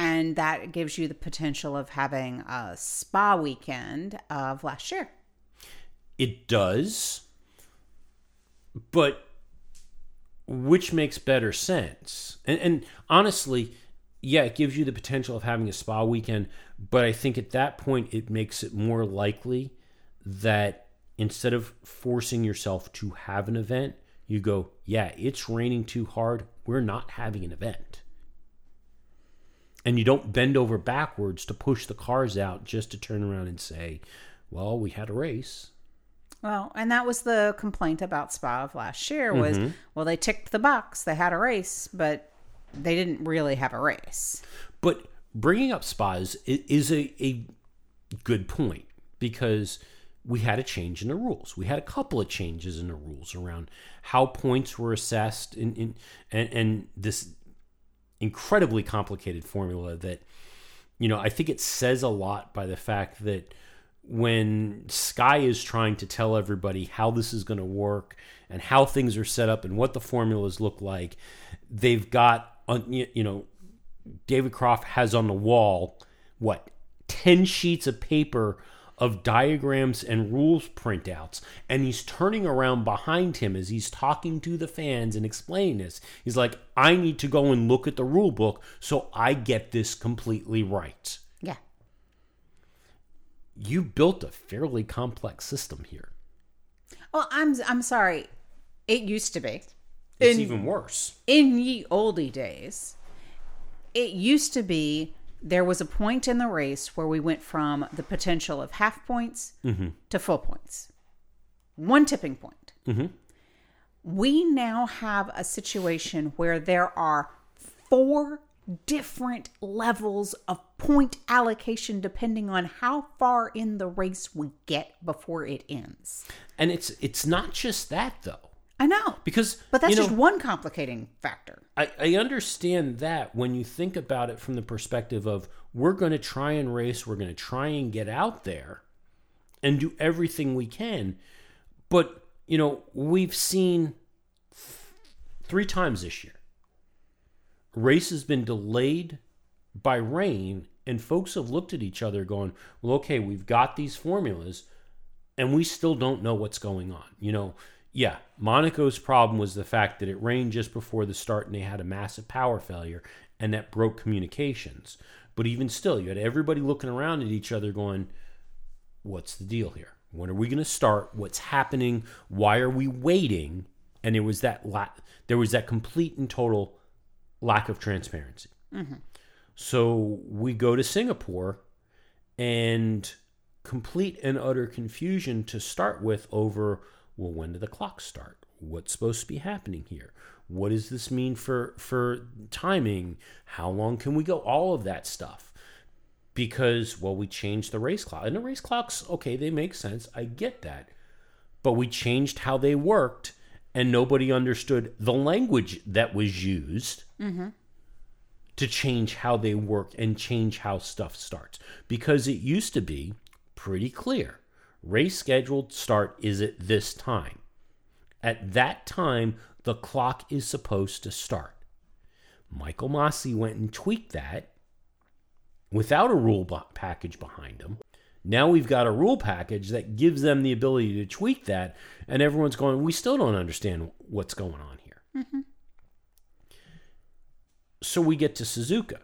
And that gives you the potential of having a Spa weekend of last year. It does. But which makes better sense? And, and honestly, yeah, it gives you the potential of having a Spa weekend, but I think at that point it makes it more likely that instead of forcing yourself to have an event, you go, yeah, it's raining too hard. We're not having an event. And you don't bend over backwards to push the cars out just to turn around and say, well, we had a race. Well, and that was the complaint about Spa of last year was, mm-hmm. well, they ticked the box, they had a race, but they didn't really have a race. But bringing up Spa's i- is a, a good point because we had a change in the rules. We had a couple of changes in the rules around how points were assessed in, in and, and this incredibly complicated formula that you know I think it says a lot by the fact that when Sky is trying to tell everybody how this is going to work and how things are set up and what the formulas look like, they've got uh, you you know David Croft has on the wall what 10 sheets of paper of diagrams and rules printouts and he's turning around behind him as he's talking to the fans and explaining this he's like I need to go and look at the rule book so I get this completely right Yeah. you built a fairly complex system here Well, I'm I'm sorry. It used to be. it's In- even worse in ye olde days, it used to be there was a point in the race where we went from the potential of half points mm-hmm. to full points. One tipping point. Mm-hmm. We now have a situation where there are four different levels of point allocation depending on how far in the race we get before it ends. and it's it's not just that though I know. because But that's you know, just one complicating factor. I, I understand that when you think about it from the perspective of we're going to try and race, we're going to try and get out there and do everything we can. But, you know, we've seen th- three times this year. Race has been delayed by rain, and folks have looked at each other going, well, okay, we've got these formulas, and we still don't know what's going on. You know, yeah, Monaco's problem was the fact that it rained just before the start and they had a massive power failure and that broke communications. But even still, you had everybody looking around at each other going, what's the deal here? When are we going to start? What's happening? Why are we waiting? And there was that la- there was that complete and total lack of transparency. Mm-hmm. So we go to Singapore and complete and utter confusion to start with over well when did the clock start? What's supposed to be happening here? What does this mean for for timing? How long can we go? All of that stuff. Because well we changed the race clock. And the race clocks okay they make sense. I get that. But we changed how they worked and nobody understood the language that was used mm-hmm. to change how they work and change how stuff starts. Because it used to be pretty clear race scheduled start is at this time. At that time the clock is supposed to start. Michael Masi went and tweaked that without a rule package behind him. Now we've got a rule package that gives them the ability to tweak that and everyone's going we still don't understand what's going on here. Mm-hmm. So we get to Suzuka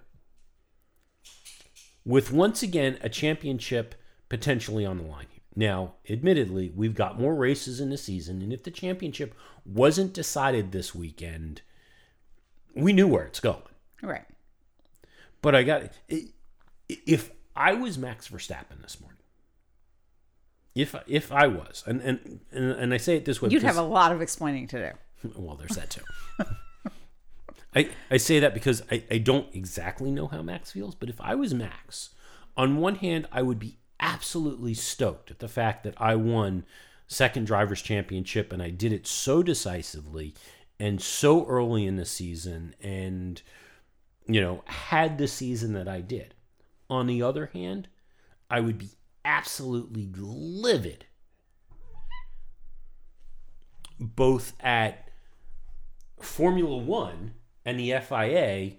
with once again a championship potentially on the line here. Now, admittedly, we've got more races in the season, and if the championship wasn't decided this weekend, we knew where it's going. Right. But I got it, if I was Max Verstappen this morning, if if I was, and and and, and I say it this way, You'd because- have a lot of explaining to do. well, there's that too. I, I say that because I, I don't exactly know how Max feels, but if I was Max, on one hand, I would be absolutely stoked at the fact that I won second drivers championship and I did it so decisively and so early in the season and you know had the season that I did. On the other hand, I would be absolutely livid both at Formula One and the FIA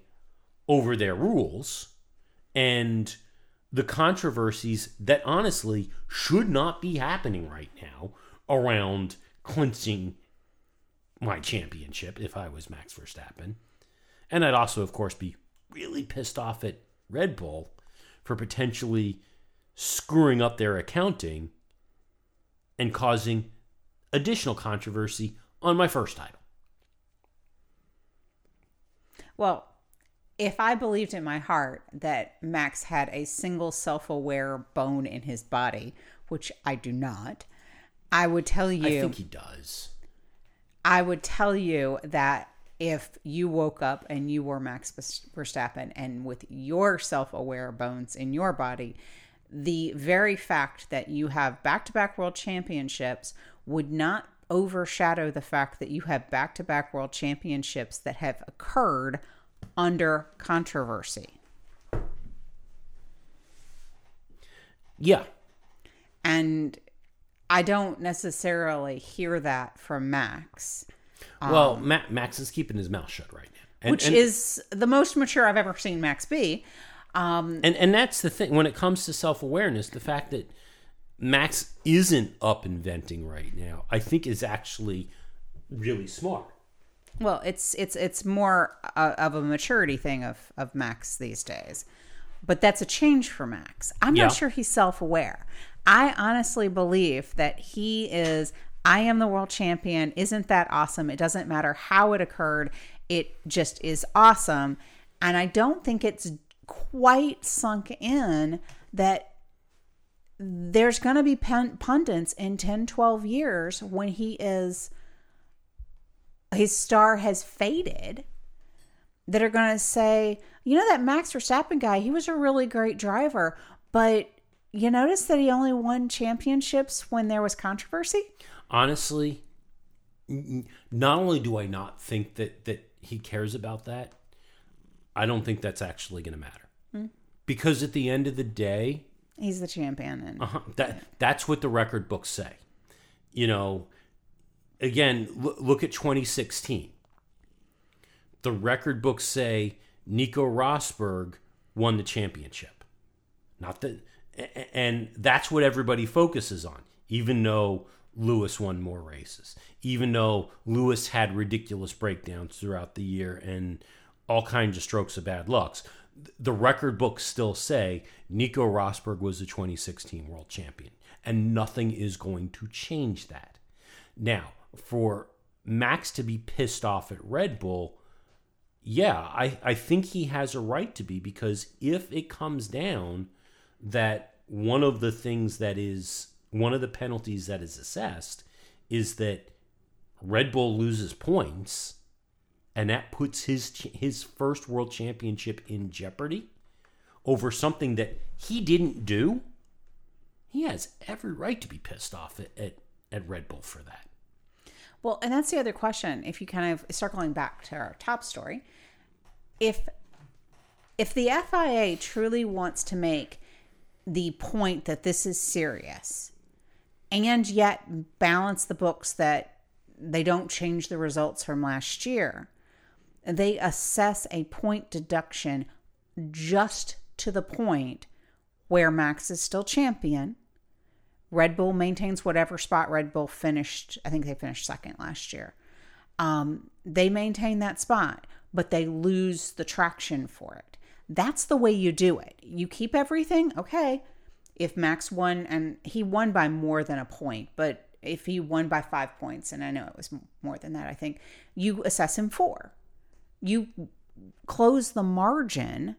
over their rules and the controversies that honestly should not be happening right now around clinching my championship if I was Max Verstappen. And I'd also, of course, be really pissed off at Red Bull for potentially screwing up their accounting and causing additional controversy on my first title. Well, if I believed in my heart that Max had a single self aware bone in his body, which I do not, I would tell you. I think he does. I would tell you that if you woke up and you were Max Verstappen and with your self aware bones in your body, the very fact that you have back to back world championships would not overshadow the fact that you have back to back world championships that have occurred under controversy. Yeah. And I don't necessarily hear that from Max. Well, um, Ma- Max is keeping his mouth shut right now. And, which and, is the most mature I've ever seen Max be. Um, and and that's the thing when it comes to self awareness, the fact that Max isn't up inventing right now, I think is actually really smart. Well, it's it's it's more uh, of a maturity thing of of Max these days. But that's a change for Max. I'm Yeah. not sure he's self-aware. I honestly believe that he is I am the world champion. Isn't that awesome? It doesn't matter how it occurred. It just is awesome. And I don't think it's quite sunk in that there's going to be pun- pundits in 10, 12 years when he is his star has faded that are going to say, you know, that Max Verstappen guy, he was a really great driver, but you notice that he only won championships when there was controversy? Honestly, not only do I not think that that he cares about that, I don't think that's actually going to matter. Because at the end of the day, He's the champion. And Uh-huh. That that's what the record books say. You know, again, look, at 2016. The record books say Nico Rosberg won the championship. Not that and that's what everybody focuses on, even though Lewis won more races, even though Lewis had ridiculous breakdowns throughout the year and all kinds of strokes of bad lucks. The record books still say Nico Rosberg was the 2016 world champion, and nothing is going to change that. Now, for Max to be pissed off at Red Bull, yeah, I, I think he has a right to be because if it comes down that one of the things that is one of the penalties that is assessed is that Red Bull loses points and that puts his his first world championship in jeopardy over something that he didn't do, he has every right to be pissed off at, at, at Red Bull for that. Well, and that's the other question. If you kind of circling back to our top story, if if the FIA truly wants to make the point that this is serious and yet balance the books that they don't change the results from last year, they assess a point deduction just to the point where Max is still champion. Red Bull maintains whatever spot Red Bull finished. I think they finished second last year. Um, they maintain that spot, but they lose the traction for it. That's the way you do it. You keep everything, okay. If Max won, and he won by more than a point, but if he won by five points, and I know it was more than that, I think you assess him four. You close the margin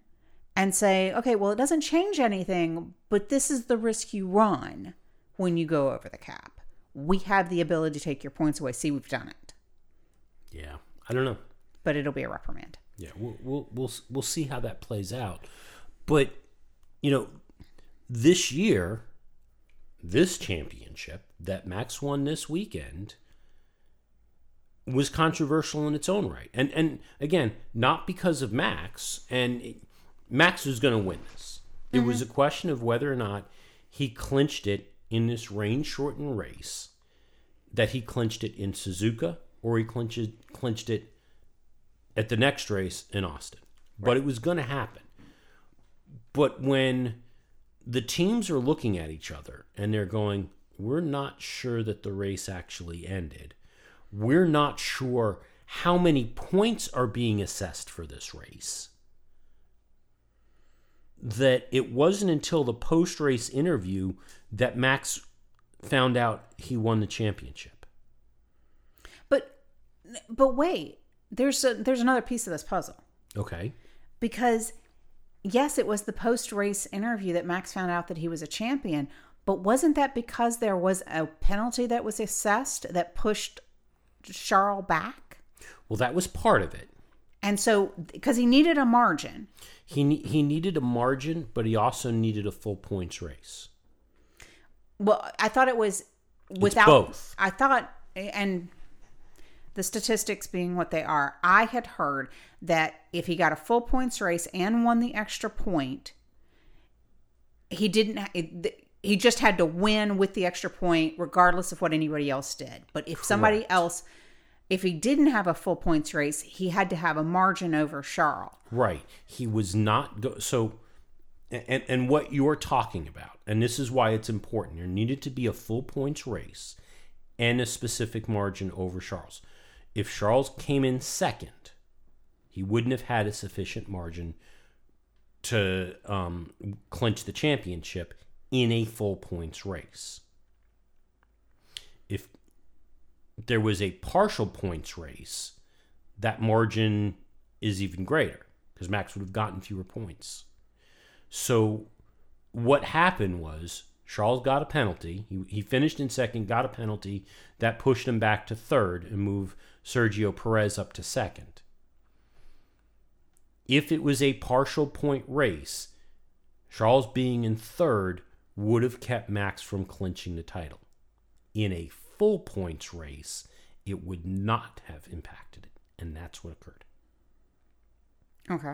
and say, okay, well, it doesn't change anything, but this is the risk you run when you go over the cap. We have the ability to take your points away. See, we've done it, Yeah, I don't know. but it'll be a reprimand. Yeah, we'll we'll we'll we'll see how that plays out. But you know, this year, this championship that Max won this weekend was controversial in its own right, and and again, not because of Max. And Max was going to win this. It was mm-hmm. a question of whether or not he clinched it in this rain shortened race, that he clinched it in Suzuka, or he clinched it, clinched it at the next race in Austin. But it was going to happen. But when the teams are looking at each other and they're going, we're not sure that the race actually ended. We're not sure how many points are being assessed for this race. That it wasn't until the post race interview that Max found out he won the championship. But but wait, there's a, there's another piece of this puzzle Okay. because yes, it was the post race interview that Max found out that he was a champion, but wasn't that because there was a penalty that was assessed that pushed Charles back? Well, that was part of it. And so because he needed a margin. He he needed a margin, but he also needed a full points race. Well, I thought it was without both. I thought and the statistics being what they are, I had heard that if he got a full points race and won the extra point, he didn't. It, he just had to win with the extra point, regardless of what anybody else did. But if somebody else, if he didn't have a full points race, he had to have a margin over Charles. Right. He was not go- so and and what you're talking about, and this is why it's important. There needed to be a full points race and a specific margin over Charles. If Charles came in second, he wouldn't have had a sufficient margin to um, clinch the championship in a full points race. If there was a partial points race, that margin is even greater because Max would have gotten fewer points. So what happened was Charles got a penalty. He, he finished in second, got a penalty that pushed him back to third and moved Sergio Perez up to second. If it was a partial point race, Charles being in third would have kept Max from clinching the title. In a full points race, it would not have impacted it. And that's what occurred. Okay.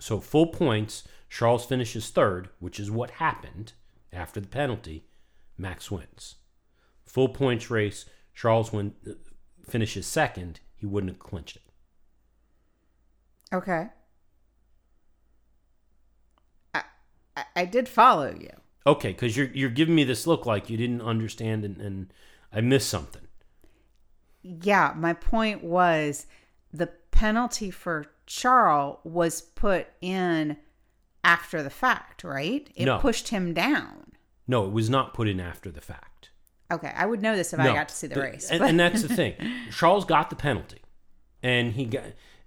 So full points, Charles finishes third, which is what happened after the penalty. Max wins. Full points race, Charles win, uh, finishes second. He wouldn't have clinched it. Okay. I, I, I did follow you. Okay, because you're you're giving me this look like you didn't understand and, and I missed something. Yeah, my point was the penalty for Charles was put in after the fact, right? It No. pushed him down. No, it was not put in after the fact. Okay, I would know this if I got to see the but- race. and, and that's the thing. Charles got the penalty, and he got,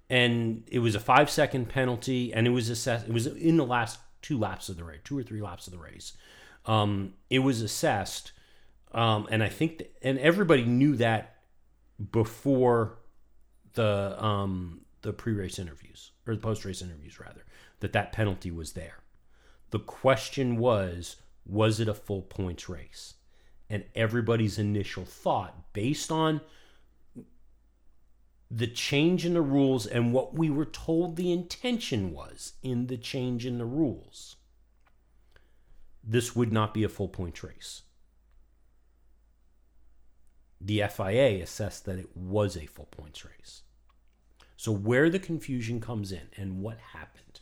and it was a five second penalty, and it was assessed. It was in the last two laps of the race, two or three laps of the race. Um, it was assessed, um, and I think, th- and everybody knew that before the um, the pre race interviews or the post race interviews, rather, that that penalty was there. The question was, was it a full points race? And everybody's initial thought, based on the change in the rules and what we were told the intention was in the change in the rules, this would not be a full points race. The FIA assessed that it was a full points race. So, where the confusion comes in and what happened.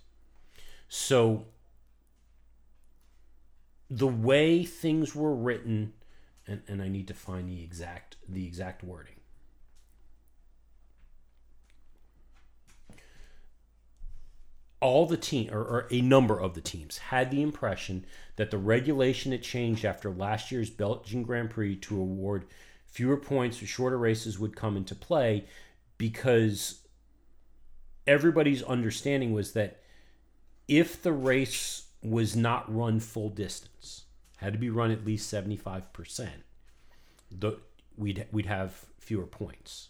So, the way things were written, and, and I need to find the exact the exact wording. All the team, or, or a number of the teams, had the impression that the regulation had changed after last year's Belgian Grand Prix to award fewer points for shorter races would come into play because everybody's understanding was that if the race was not run full distance, had to be run at least 75%, the, we'd, we'd have fewer points.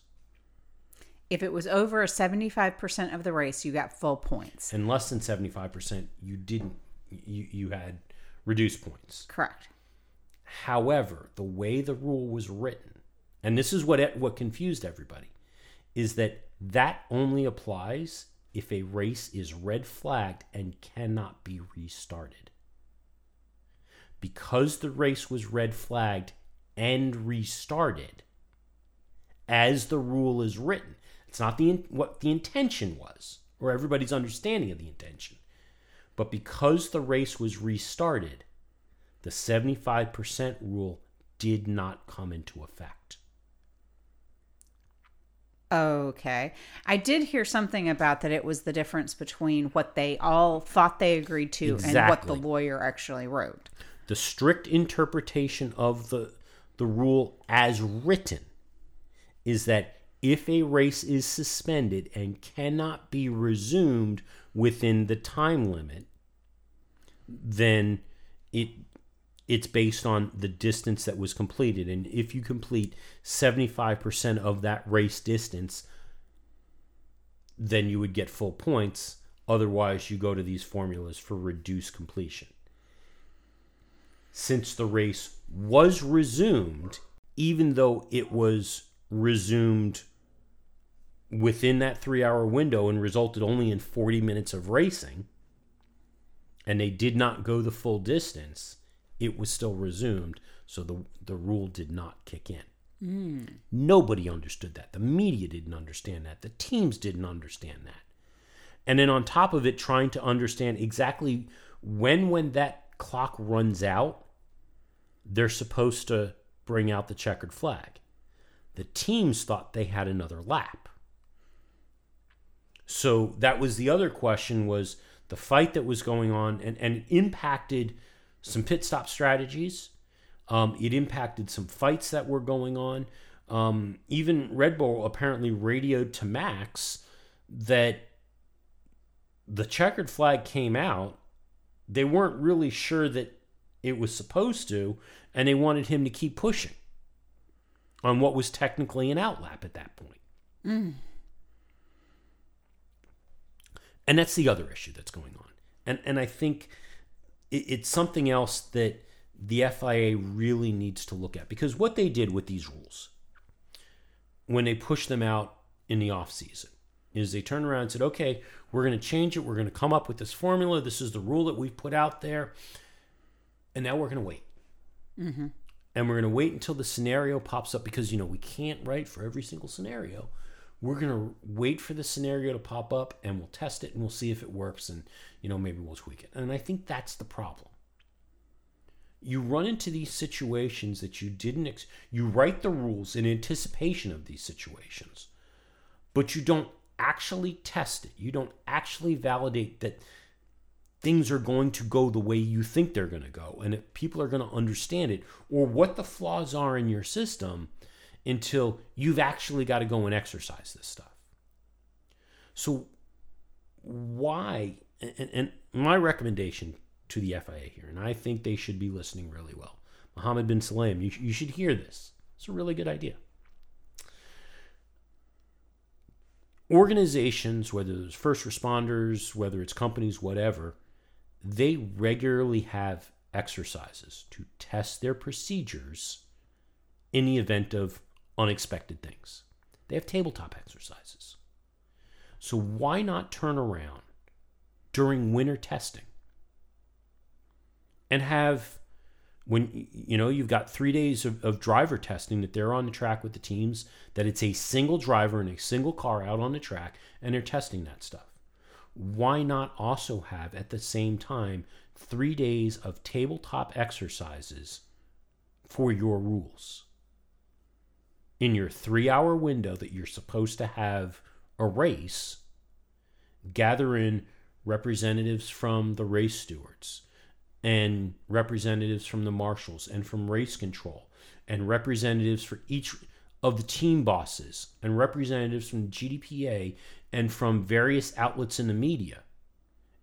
If it was over 75% of the race, you got full points. And less than 75%, you didn't, you, you had reduced points. Correct. However, the way the rule was written, and this is what it, what confused everybody, is that that only applies if a race is red flagged and cannot be restarted. Because the race was red flagged and restarted, as the rule is written, it's not the in- what the intention was. or everybody's understanding of the intention. But because the race was restarted, the 75% rule did not come into effect. Okay. I did hear something about that it was the difference between what they all thought they agreed to and what the lawyer actually wrote. The strict interpretation of the the rule as written is that if a race is suspended and cannot be resumed within the time limit, then it it's based on the distance that was completed. And if you complete 75% of that race distance then you would get full points. Otherwise you go to these formulas for reduced completion. Since the race was resumed even though it was resumed within that 3 hour window and resulted only in 40 minutes of racing and they did not go the full distance, it was still resumed. So the the rule did not kick in. Hmm. Nobody understood that. The media didn't understand that. The teams didn't understand that. And then on top of it, trying to understand exactly when when that clock runs out, they're supposed to bring out the checkered flag. The teams thought they had another lap. So that was the other question was the fight that was going on and, and impacted some pit stop strategies. Um, it impacted some fights that were going on. Um, even Red Bull apparently radioed to Max that the checkered flag came out. They weren't really sure that it was supposed to, and they wanted him to keep pushing on what was technically an outlap at that point. And that's the other issue that's going on. And and i think it, it's something else that the FIA really needs to look at. Because what they did with these rules when they pushed them out in the off season is they turned around and said okay we're going to change it. We're going to come up with this formula. This is the rule that we've put out there. And now we're going to wait mm-hmm. and we're going to wait until the scenario pops up because you know we can't write for every single scenario we're going to wait for the scenario to pop up and we'll test it and we'll see if it works and you know maybe we'll tweak it. And i think that's the problem. You run into these situations that you didn't ex- you write the rules in anticipation of these situations but you don't actually test it. You don't actually validate that things are going to go the way you think they're going to go and if people are going to understand it or what the flaws are in your system until you've actually got to go and exercise this stuff. So why and, and my recommendation to the FIA here and I think they should be listening really well. Mohammed Ben Sulayem you, you should hear this. It's a really good idea. Organizations whether it's first responders whether it's companies whatever they regularly have exercises to test their procedures in the event of unexpected things. They have tabletop exercises. So why not turn around during winter testing and have when you know you've got three days of, of driver testing that they're on the track with the teams that it's a single driver and a single car out on the track and they're testing that stuff why not also have at the same time three days of tabletop exercises for your rules in your three hour window that you're supposed to have a race gather in representatives from the race stewards and representatives from the marshals and from race control and representatives for each of the team bosses and representatives from GPDA and from various outlets in the media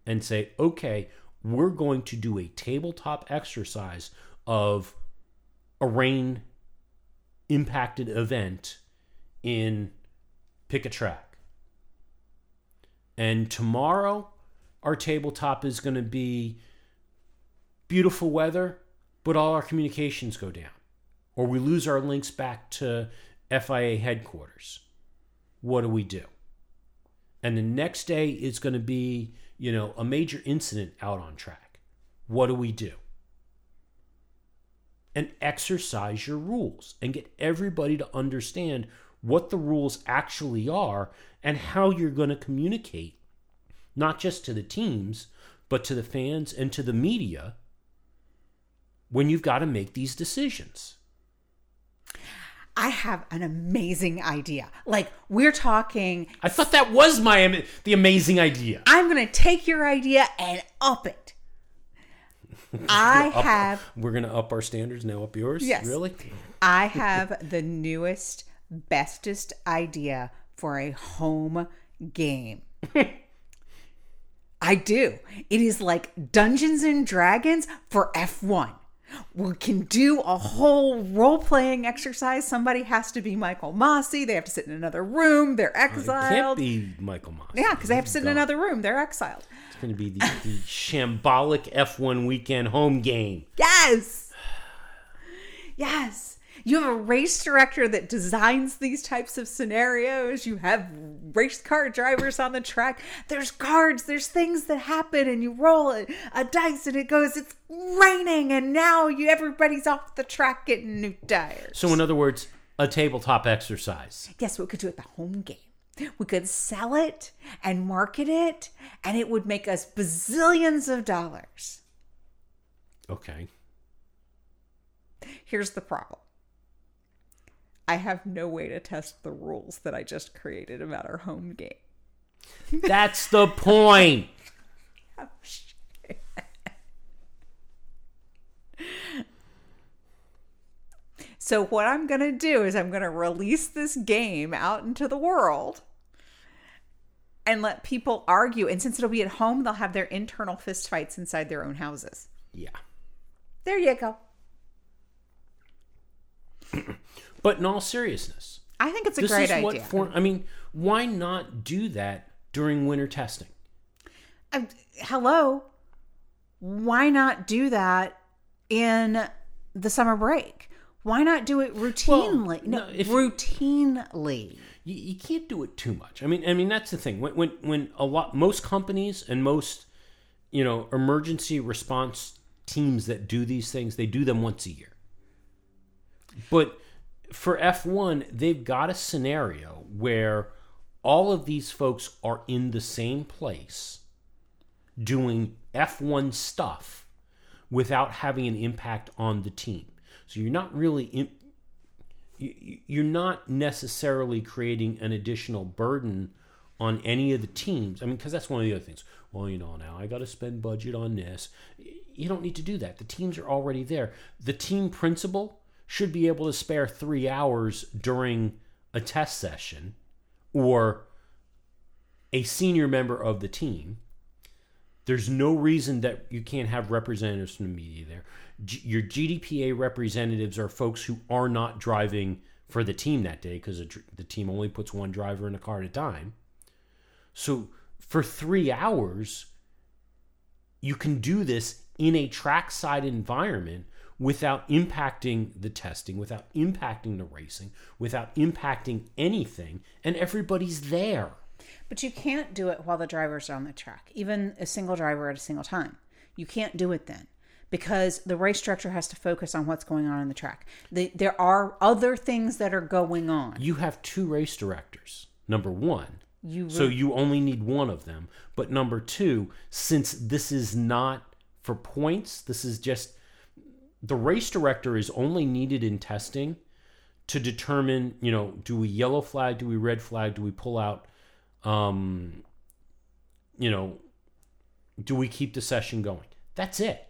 and say, okay, we're going to do a tabletop exercise of a rain impacted event in pick a track. And tomorrow, our tabletop is going to be beautiful weather, but all our communications go down. Or we lose our links back to FIA headquarters. What do we do? And the next day is going to be, you know, a major incident out on track. What do we do? And exercise your rules and get everybody to understand what the rules actually are and how you're going to communicate not just to the teams, but to the fans and to the media when you've got to make these decisions. I have an amazing idea. Like we're talking I thought that was my the amazing idea. I'm going to take your idea and up it. I Up- have We're gonna up our standards now. Up yours? Yes. Really? I have the newest bestest idea for a home game. I do. It is like Dungeons and Dragons for F1. We can do a whole role playing exercise. Somebody has to be Michael Masi. They have to sit in another room. They're It can't exiled. be Michael Masi. yeah, because they have to oh sit in another room. They're exiled. It's gonna be the, the shambolic F1 weekend home game. Yes. Yes. You have a race director that designs these types of scenarios. You have race car drivers on the track. There's cards, there's things that happen, and you roll a, a dice and it goes, it's raining, and now you everybody's off the track getting new tires. So, in other words, a tabletop exercise. Guess what we could do at the home game? We could sell it and market it, and it would make us bazillions of dollars. Okay. Here's the problem. I have no way to test the rules that I just created about our home game. That's the point. Oh, so what I'm going to do is I'm going to release this game out into the world and let people argue and since it'll be at home they'll have their internal fistfights inside their own houses. Yeah. There you go. But in all seriousness, I think it's a this great is idea. what for. I mean, why not do that during winter testing? Um, hello. Why not do that in the summer break? Why not do it routinely? no, no, if- routinely. you, you can't do it too much. I mean, I mean that's the thing. When when when a lot most companies and most you know emergency response teams that do these things, they do them once a year. But for F1, they've got a scenario where all of these folks are in the same place doing F1 stuff without having an impact on the team. So you're not really in, you- you're not necessarily creating an additional burden on any of the teams. I mean, because that's one of the other things. Well, you know, now I got to spend budget on this. You don't need to do that. The teams are already there. The team principal should be able to spare three hours during a test session or a senior member of the team. There's no reason that you can't have representatives from the media there. G- your GPDA representatives are folks who are not driving for the team that day because the team only puts one driver in a car at a time. So for three hours, you can do this in a trackside environment without impacting the testing, without impacting the racing, without impacting anything, and everybody's there. But you can't do it while the drivers are on the track, even a single driver at a single time. You can't do it then because the race director has to focus on what's going on in the track. The, there are other things that are going on. You have two race directors. Number one, You so you only need one of them. But number two, since this is not for points, this is just the race director is only needed in testing to determine, you know, do we yellow flag, do we red flag, do we pull out, um, you know, do we keep the session going? That's it.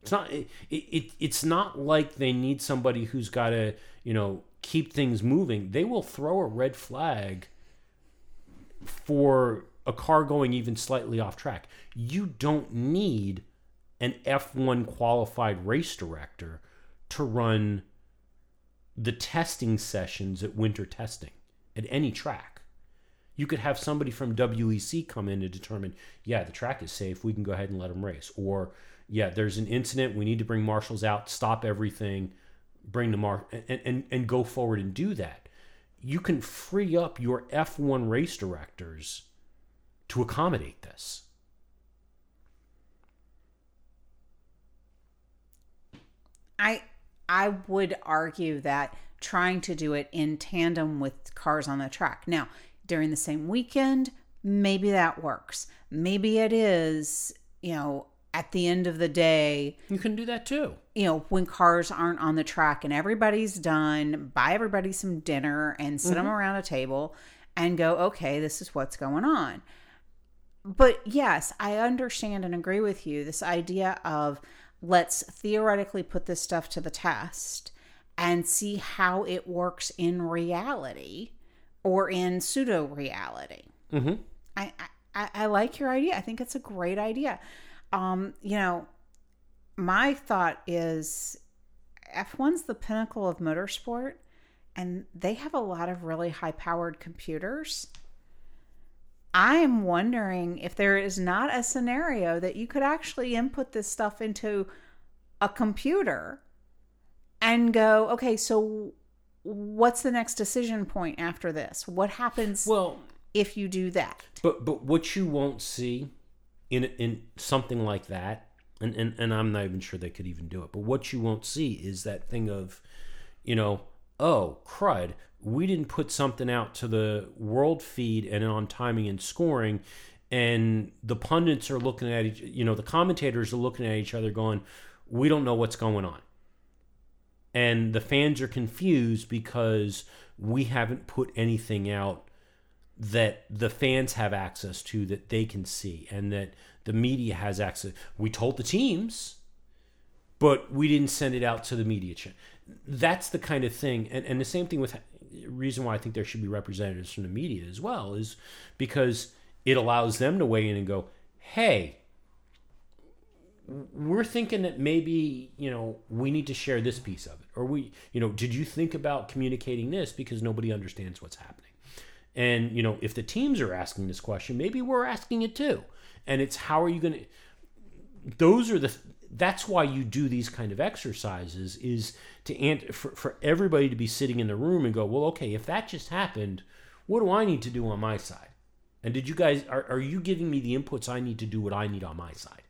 It's not. It, it, it's not like they need somebody who's got to, you know, keep things moving. They will throw a red flag for a car going even slightly off track. You don't need an F1 qualified race director to run the testing sessions at winter testing at any track. You could have somebody from WEC come in to determine, yeah, the track is safe. We can go ahead and let them race. Or, yeah, there's an incident. We need to bring marshals out, stop everything, bring the mar and, and, and go forward and do that. You can free up your F1 race directors to accommodate this. I I would argue that trying to do it in tandem with cars on the track. Now, during the same weekend, maybe that works. Maybe it is, you know, at the end of the day, You can do that too. you know, when cars aren't on the track and everybody's done, buy everybody some dinner and sit them mm-hmm. around a table and go, okay, this is what's going on. But yes, I understand and agree with you. This idea of let's theoretically put this stuff to the test and see how it works in reality or in pseudo reality. Mm-hmm. I, I I like your idea. I think it's a great idea. Um, you know, my thought is F1's the pinnacle of motorsport and they have a lot of really high powered computers. I'm wondering if there is not a scenario that you could actually input this stuff into a computer and go, okay, so what's the next decision point after this? What happens Well, if you do that? But but what you won't see in in something like that, and, and and I'm not even sure they could even do it. But what you won't see is that thing of, you know, oh crud, we didn't put something out to the world feed and on timing and scoring, and the pundits are looking at each, you know, the commentators are looking at each other going, we don't know what's going on. And the fans are confused because we haven't put anything out that the fans have access to that they can see and that the media has access. We told the teams, but we didn't send it out to the media. That's the kind of thing. And, and the same thing with reason why I think there should be representatives from the media as well is because it allows them to weigh in and go, hey, we're thinking that maybe you know we need to share this piece of it. Or we you know did you think about communicating this because nobody understands what's happening? And you know if the teams are asking this question maybe we're asking it too. And it's how are you going to those are the that's why you do these kind of exercises is to ant for, for everybody to be sitting in the room and go well okay if that just happened what do i need to do on my side and did you guys are, are you giving me the inputs i need to do what i need on my side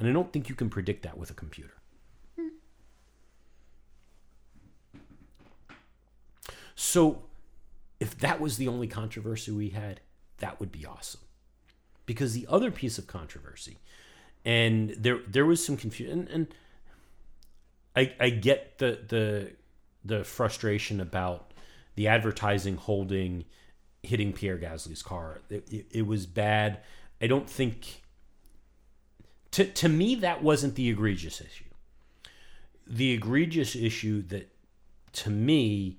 and I don't think you can predict that with a computer. So, if that was the only controversy we had, that would be awesome. Because the other piece of controversy, and there there was some confusion, and, and I I get the the the frustration about the advertising holding hitting Pierre Gasly's car. It, it, it was bad. I don't think to to me that wasn't the egregious issue. The egregious issue that to me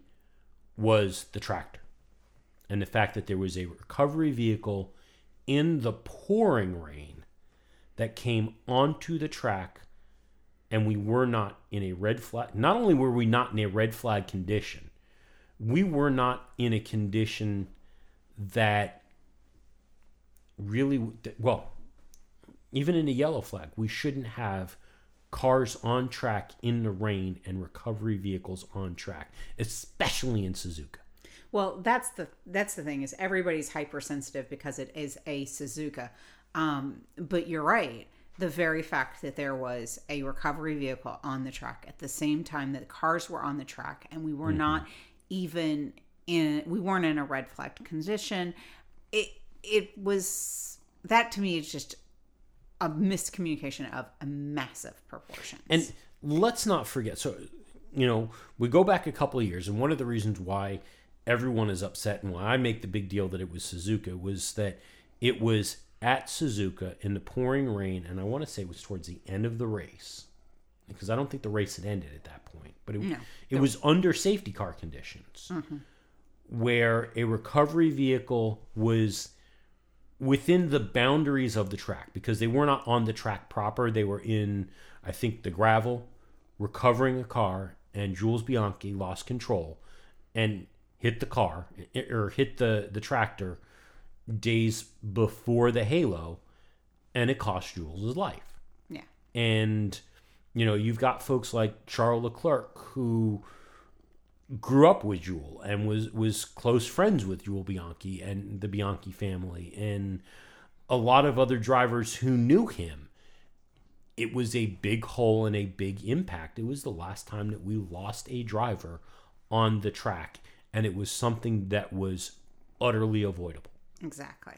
was the tractor and the fact that there was a recovery vehicle in the pouring rain that came onto the track and we were not in a red flag not only were we not in a red flag condition we were not in a condition that really well even in a yellow flag, we shouldn't have cars on track in the rain and recovery vehicles on track, especially in Suzuka. Well, that's the that's the thing is everybody's hypersensitive because it is a Suzuka. Um, but you're right. The very fact that there was a recovery vehicle on the track at the same time that cars were on the track and we were mm-hmm. not even in we weren't in a red flag condition. It it was that to me is just a miscommunication of a massive proportions. And let's not forget. So, you know, we go back a couple of years, and one of the reasons why everyone is upset and why I make the big deal that it was Suzuka was that it was at Suzuka in the pouring rain, and I want to say it was towards the end of the race because I don't think the race had ended at that point, but it, no, it was under safety car conditions mm-hmm. where a recovery vehicle was within the boundaries of the track because they were not on the track proper. They were in, I think, the gravel, recovering a car, and Jules Bianchi lost control and hit the car or hit the, the tractor days before the halo, and it cost Jules his life. Yeah. And, you know, you've got folks like Charles Leclerc who grew up with Jules and was was close friends with Jules Bianchi and the Bianchi family and a lot of other drivers who knew him. It was a big hole and a big impact. It was the last time that we lost a driver on the track and it was something that was utterly avoidable. Exactly.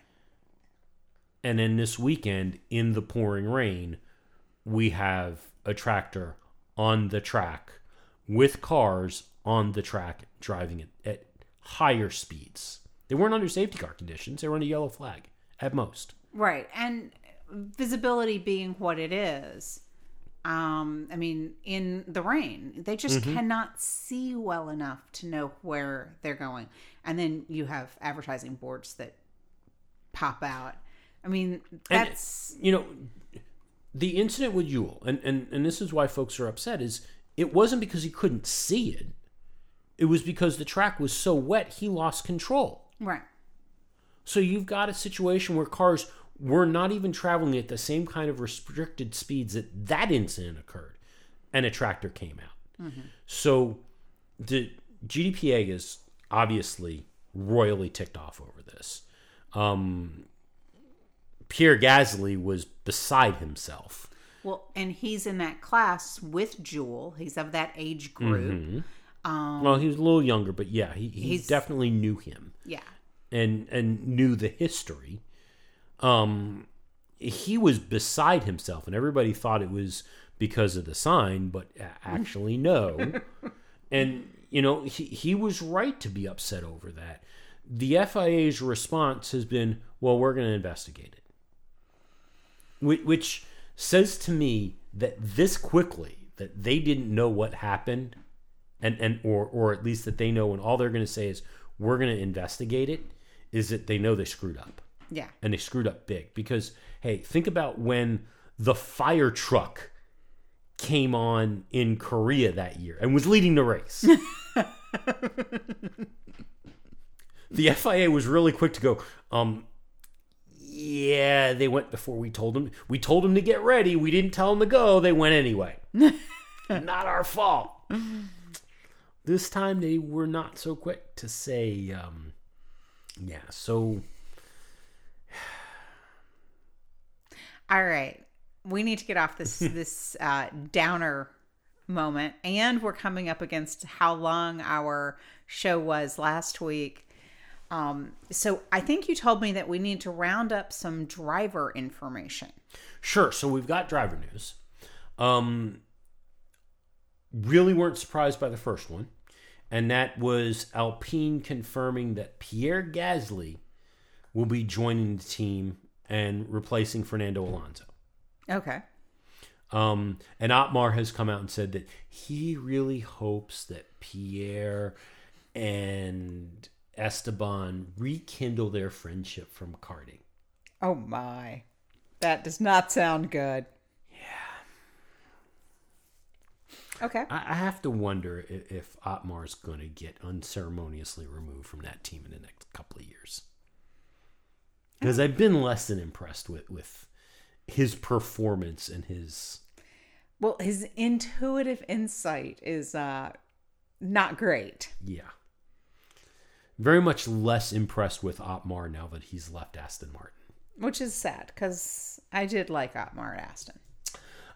And then this weekend, in the pouring rain, we have a tractor on the track with cars on the track driving it at higher speeds. They weren't under safety car conditions, they were on a yellow flag at most. Right. And visibility being what it is. Um, I mean, in the rain, they just Mm-hmm. cannot see well enough to know where they're going. And then you have advertising boards that pop out. I mean, And- that's you know, the incident with Jules, and, and, and this is why folks are upset, is it wasn't because he couldn't see it. It was because the track was so wet, he lost control. right. So you've got a situation where cars were not even traveling at the same kind of restricted speeds that that incident occurred, and a tractor came out. Mm-hmm. So the GPDA is obviously royally ticked off over this. Um, Pierre Gasly was beside himself. Well, and he's in that class with Jules. He's of that age group. well, he was a little younger, but yeah, he, he definitely knew him. Yeah. and and knew the history um he was beside himself and everybody thought it was because of the sign but actually no and you know he, he was right to be upset over that the FIA's response has been well we're going to investigate it. Which, which says to me that this quickly that they didn't know what happened and and or or at least that they know and all they're going to say is we're going to investigate it is that they know they screwed up. Yeah. and they screwed up big because hey think about when the fire truck came on in Korea that year and was leading the race the FIA was really quick to go um yeah they went before we told them we told them to get ready. We didn't tell them to go. They went anyway. Not our fault. This time they were not so quick to say um yeah so All right. We need to get off this this uh, downer moment, and we're coming up against how long our show was last week. Um, so I think you told me that we need to round up some driver information. Sure. So we've got driver news. Um, really weren't surprised by the first one, and that was Alpine confirming that Pierre Gasly will be joining the team and replacing Fernando Alonso. Okay. Um, and Otmar has come out and said that he really hopes that Pierre and Esteban rekindle their friendship from karting. Oh my, that does not sound good. Yeah. Okay. I, I have to wonder if, if Otmar's going to get unceremoniously removed from that team in the next couple of years. Because I've been less than impressed with, with his performance and his. Well, his intuitive insight is uh, not great. Yeah. Very much less impressed with Otmar now that he's left Aston Martin. Which is sad because I did like Otmar at Aston.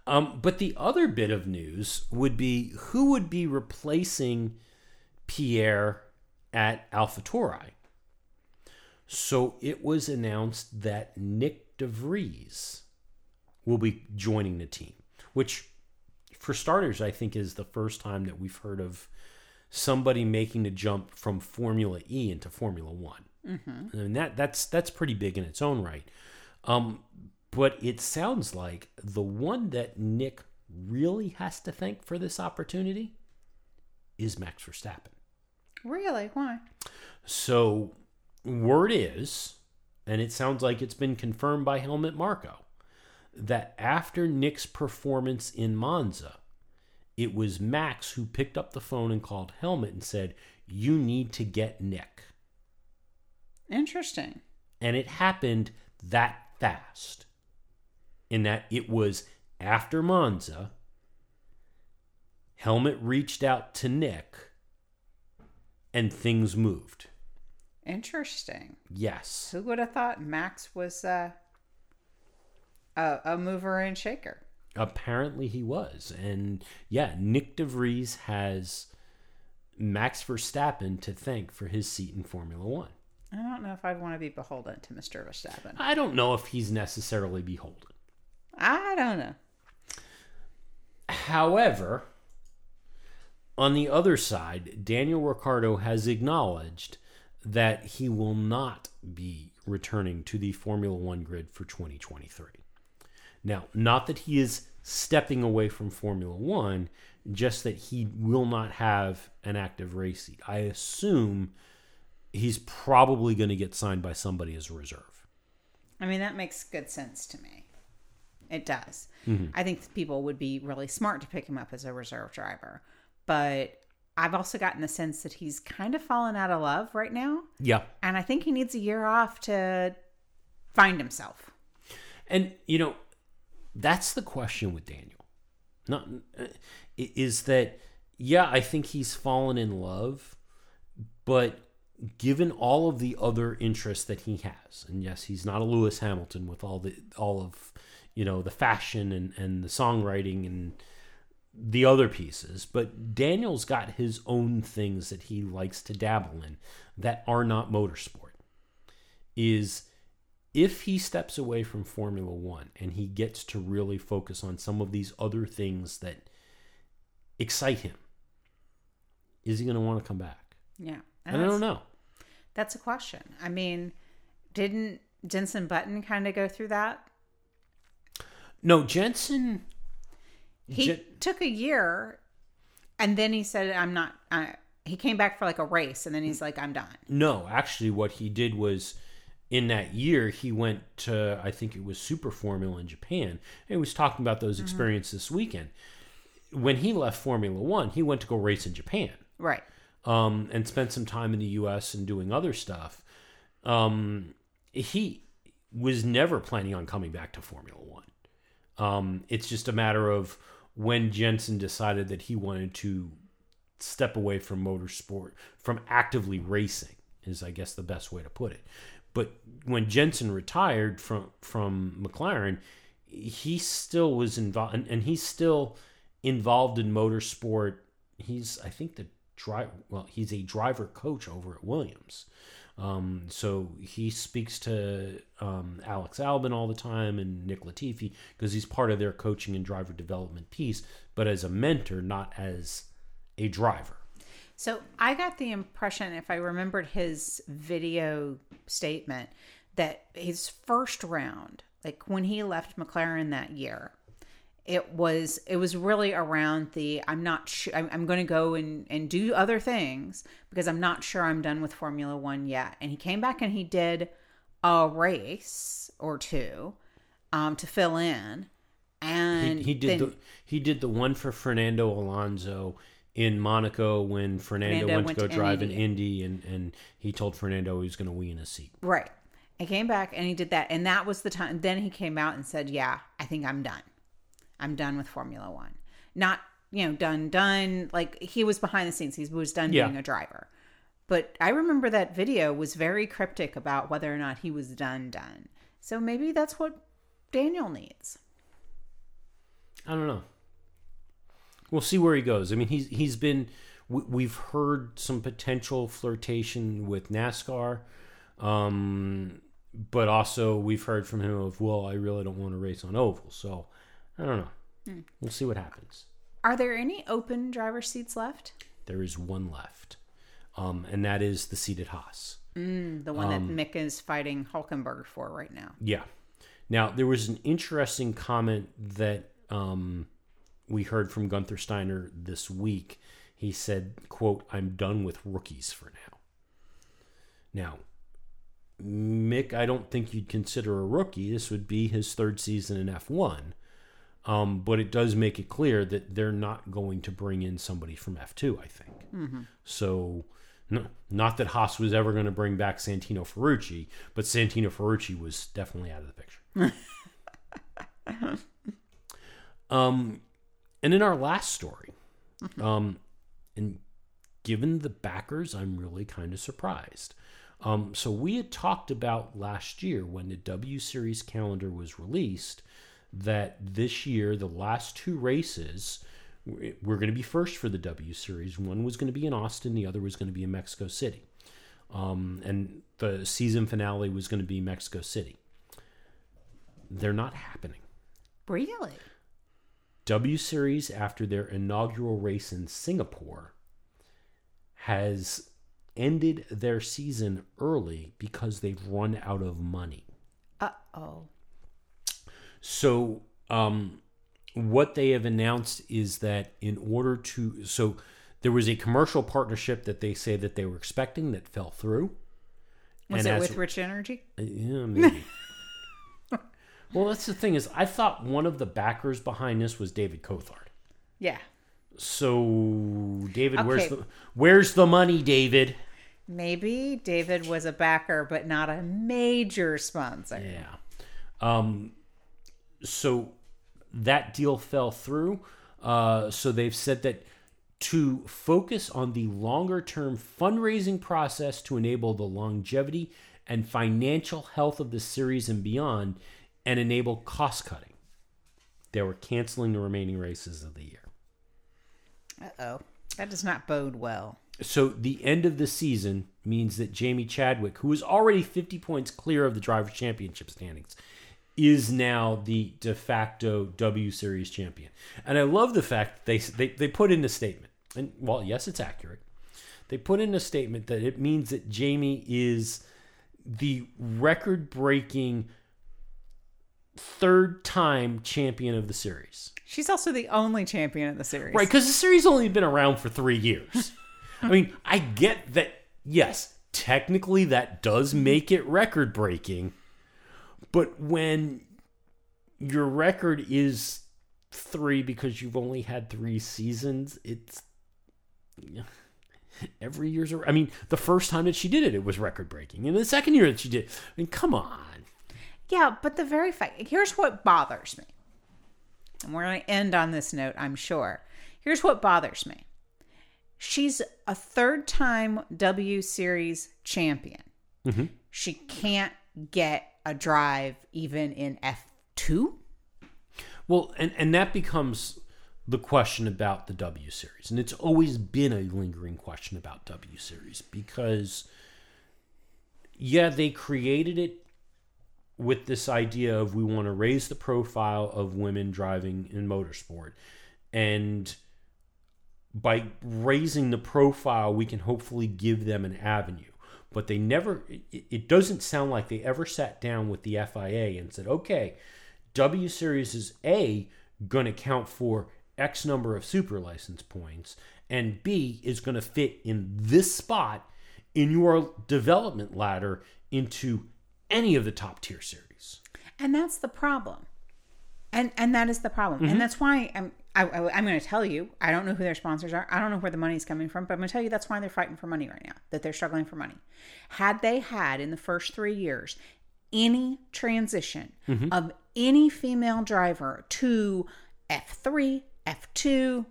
Um, but the other bit of news would be who would be replacing Pierre at AlphaTauri. So it was announced that Nyck de Vries will be joining the team, which, for starters, I think is the first time that we've heard of somebody making the jump from Formula E into Formula One. Mm-hmm. And that that's that's pretty big in its own right. Um, but it sounds like the one that Nick really has to thank for this opportunity is Max Verstappen. Really? Why? So, word is, and it sounds like it's been confirmed by Helmut Marko, that after Nick's performance in Monza, it was Max who picked up the phone and called Helmut and said, You need to get Nick. Interesting. And it happened that fast. In that it was after Monza, Helmut reached out to Nick and things moved. Interesting. Yes. Who would have thought Max was uh, a, a mover and shaker? Apparently he was. And yeah, Nyck de Vries has Max Verstappen to thank for his seat in Formula One. I don't know if I'd want to be beholden to Mr. Verstappen. I don't know if he's necessarily beholden. I don't know. However, on the other side, Daniel Ricciardo has acknowledged that he will not be returning to the Formula One grid for 2023. Now, not that he is stepping away from Formula One, just that he will not have an active race seat. I assume he's probably going to get signed by somebody as a reserve. I mean, that makes good sense to me. It does. Mm-hmm. I think people would be really smart to pick him up as a reserve driver. But I've also gotten the sense that he's kind of fallen out of love right now. Yeah. And I think he needs a year off to find himself. And you know, that's the question with Daniel. Not uh, is that yeah, I think he's fallen in love, but given all of the other interests that he has, and yes, he's not a Lewis Hamilton with all the all of you know the fashion and and the songwriting and the other pieces, but Daniel's got his own things that he likes to dabble in that are not motorsport. Is if he steps away from Formula One and he gets to really focus on some of these other things that excite him, is he going to want to come back? Yeah. I don't know. That's a question. I mean, didn't Jenson Button kind of go through that? No, Jenson. He Jen- took a year and then he said, I'm not. I, he came back for like a race and then he's like, I'm done. No, actually, what he did was in that year he went to I think it was Super Formula in Japan. And he was talking about those experiences this weekend. When he left Formula One, he went to go race in Japan. Right. um, and spent some time in the U.S. and doing other stuff. Um, he was never planning on coming back to Formula One. Um, it's just a matter of when Jenson decided that he wanted to step away from motorsport, from actively racing, is I guess the best way to put it. But when Jenson retired from from McLaren, he still was involved, and, and he's still involved in motorsport. He's, I think, the drive. Well, he's a driver coach over at Williams. Um, so he speaks to um, Alex Albon all the time and Nick Latifi because he's part of their coaching and driver development piece, but as a mentor, not as a driver. So I got the impression, if I remembered his video statement, that his first round, like when he left McLaren that year, it was it was really around the I'm not sure I'm, I'm going to go and and do other things because I'm not sure I'm done with Formula One yet. And he came back and he did a race or two um, to fill in, and He, he did then- the he did the one for Fernando Alonso in Monaco when Fernando, Fernando went, went to go to drive in Indy. And and he told Fernando he was going to win a seat. Right. He came back and he did that. And that was the time. Then he came out and said, Yeah, I think I'm done. I'm done with Formula One. Not, you know, done, done. Like he was behind the scenes. He was done Yeah. being a driver. But I remember that video was very cryptic about whether or not he was done, done. So maybe that's what Daniel needs. I don't know. We'll see where he goes. I mean, he's he's been. we- We've heard some potential flirtation with NASCAR, um, but also we've heard from him of, well, I really don't want to race on oval. So I don't know. We'll see what happens. Are there any open driver seats left? There is one left, um, and that is the seat at Haas. Mm, the one that Mick is fighting Hulkenberg for right now. Yeah. Now there was an interesting comment that um, we heard from Guenther Steiner this week. He said, "quote I'm done with rookies for now." Now, Mick, I don't think you'd consider a rookie. This would be his third season in F1. Um, but it does make it clear that they're not going to bring in somebody from F2, I think. So, no, not that Haas was ever going to bring back Santino Ferrucci, but Santino Ferrucci was definitely out of the picture. um, and in our last story, um, and given the backers, I'm really kind of surprised. Um, so we had talked about last year when the W Series calendar was released that this year the last two races were going to be first for the W Series. One was going to be in Austin, the other was going to be in Mexico City. um, and the season finale was going to be Mexico City. They're not happening. Really? W Series, after their inaugural race in Singapore, has ended their season early because they've run out of money. Uh oh. So, um, what they have announced is that in order to, so there was a commercial partnership that they say that they were expecting that fell through. Was And it with Rich Energy? Uh, Yeah, maybe. well, that's the thing is, I thought one of the backers behind this was David Coulthard. Yeah. So, David, where's the where's the money, David? Maybe David was a backer, but not a major sponsor. Yeah. Um, so that deal fell through. Uh, so they've said that to focus on the longer term fundraising process to enable the longevity and financial health of the series and beyond and enable cost cutting. They were canceling the remaining races of the year. Uh oh. That does not bode well. So the end of the season means that Jamie Chadwick, who is already 50 points clear of the drivers' championship standings, is now the de facto W Series champion. And I love the fact that they they, they put in a statement, and well, yes, it's accurate. They put in a statement that it means that Jamie is the record-breaking third time champion of the series. She's also the only champion in the series. Right, because the series only been around for three years. I mean, I get that, yes, technically that does make it record breaking, but when your record is three because you've only had three seasons, it's. Every year's. a- I mean, the first time that she did it, it was record breaking. And the second year that she did, I mean, come on. Yeah, but the very fact here's what bothers me. And we're going to end on this note, I'm sure. Here's what bothers me. She's a third time W Series champion. Mm-hmm. She can't get a drive even in F2. Well, and, and that becomes the question about the W Series. And it's always been a lingering question about W Series because, yeah, they created it with this idea of we want to raise the profile of women driving in motorsport. And by raising the profile, we can hopefully give them an avenue. But they never, it, doesn't sound like they ever sat down with the FIA and said, okay, W Series is A, going to count for X number of super license points, and B is going to fit in this spot in your development ladder into any of the top tier series. And that's the problem. And and that is the problem. And mm-hmm. that's why I'm I, I, I'm going to tell you, I don't know who their sponsors are. I don't know where the money's coming from, but I'm going to tell you that's why they're fighting for money right now, that they're struggling for money. Had they had in the first three years any transition mm-hmm. of any female driver to F3, F2,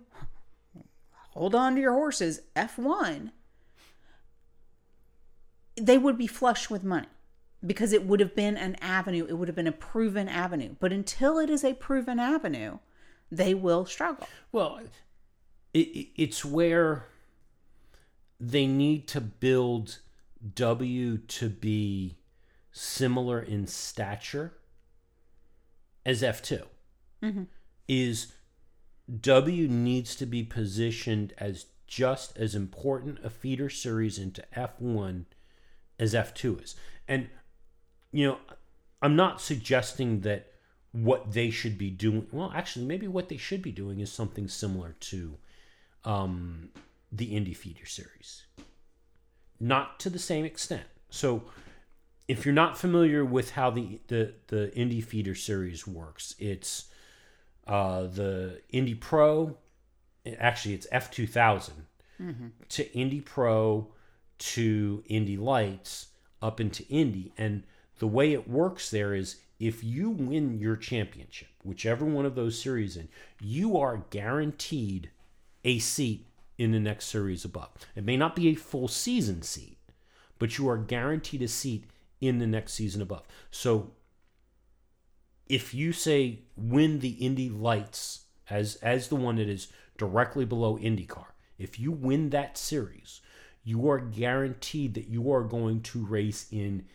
hold on to your horses, F1, they would be flush with money because it would have been an avenue, it would have been a proven avenue. But until it is a proven avenue, they will struggle. Well, it, it, it's where they need to build W to be similar in stature as F2. Mm-hmm. Is W needs to be positioned as just as important a feeder series into F1 as F2 is. And, you know, I'm not suggesting that what they should be doing, well, actually, maybe what they should be doing is something similar to um, the Indy feeder series. Not to the same extent. So, if you're not familiar with how the, the, the Indy feeder series works, it's uh, the Indy Pro, actually, it's F2000 to Indy Pro to Indy Lights up into Indy And the way it works there is if you win your championship, whichever one of those series in, you are guaranteed a seat in the next series above. It may not be a full season seat, but you are guaranteed a seat in the next season above. So if you say win the Indy Lights as as the one that is directly below IndyCar, if you win that series, you are guaranteed that you are going to race in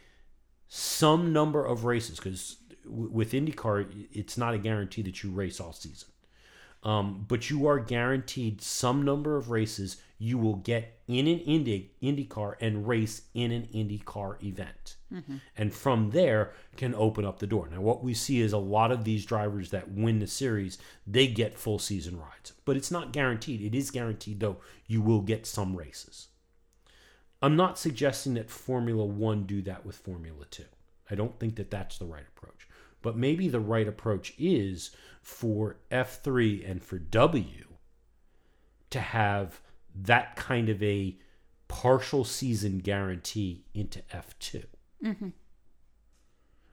some number of races because with IndyCar, it's not a guarantee that you race all season. Um, but you are guaranteed some number of races you will get in an Indy IndyCar and race in an IndyCar event, mm-hmm. and from there can open up the door. Now, what we see is a lot of these drivers that win the series they get full season rides, but it's not guaranteed. It is guaranteed though you will get some races. I'm not suggesting that Formula One do that with Formula Two. I don't think that that's the right approach. But maybe the right approach is for F3 and for W to have that kind of a partial season guarantee into F2. Mm-hmm.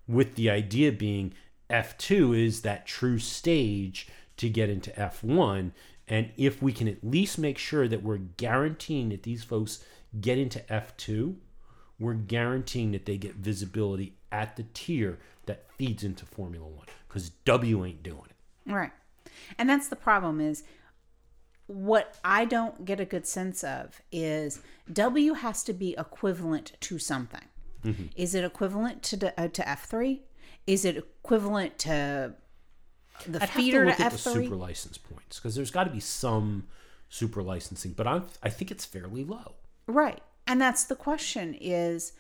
With the idea being F2 is that true stage to get into F1. And if we can at least make sure that we're guaranteeing that these folks get into F2, we're guaranteeing that they get visibility at the tier that feeds into Formula One because W ain't doing it. Right. And that's the problem is what I don't get a good sense of is W has to be equivalent to something. Mm-hmm. Is it equivalent to uh, to F3? Is it equivalent to the I'd feeder have to, to F3? the super license points because there's got to be some super licensing, but I'm I think it's fairly low. Right. And that's the question is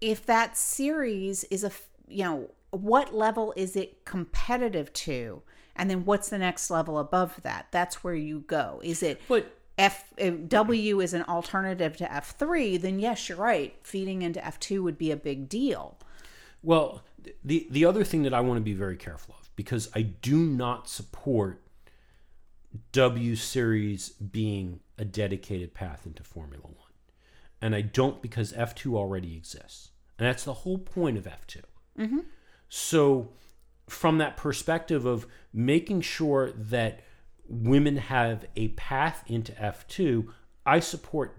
if that series is a you know what level is it competitive to? And then what's the next level above that? That's where you go. Is it but F if W is an alternative to F3 then yes you're right. Feeding into F2 would be a big deal. Well the the other thing that I want to be very careful of because I do not support W series being a dedicated path into Formula 1 and I don't because F2 already exists. And that's the whole point of F2. Mm-hmm. So, from that perspective of making sure that women have a path into F2, I support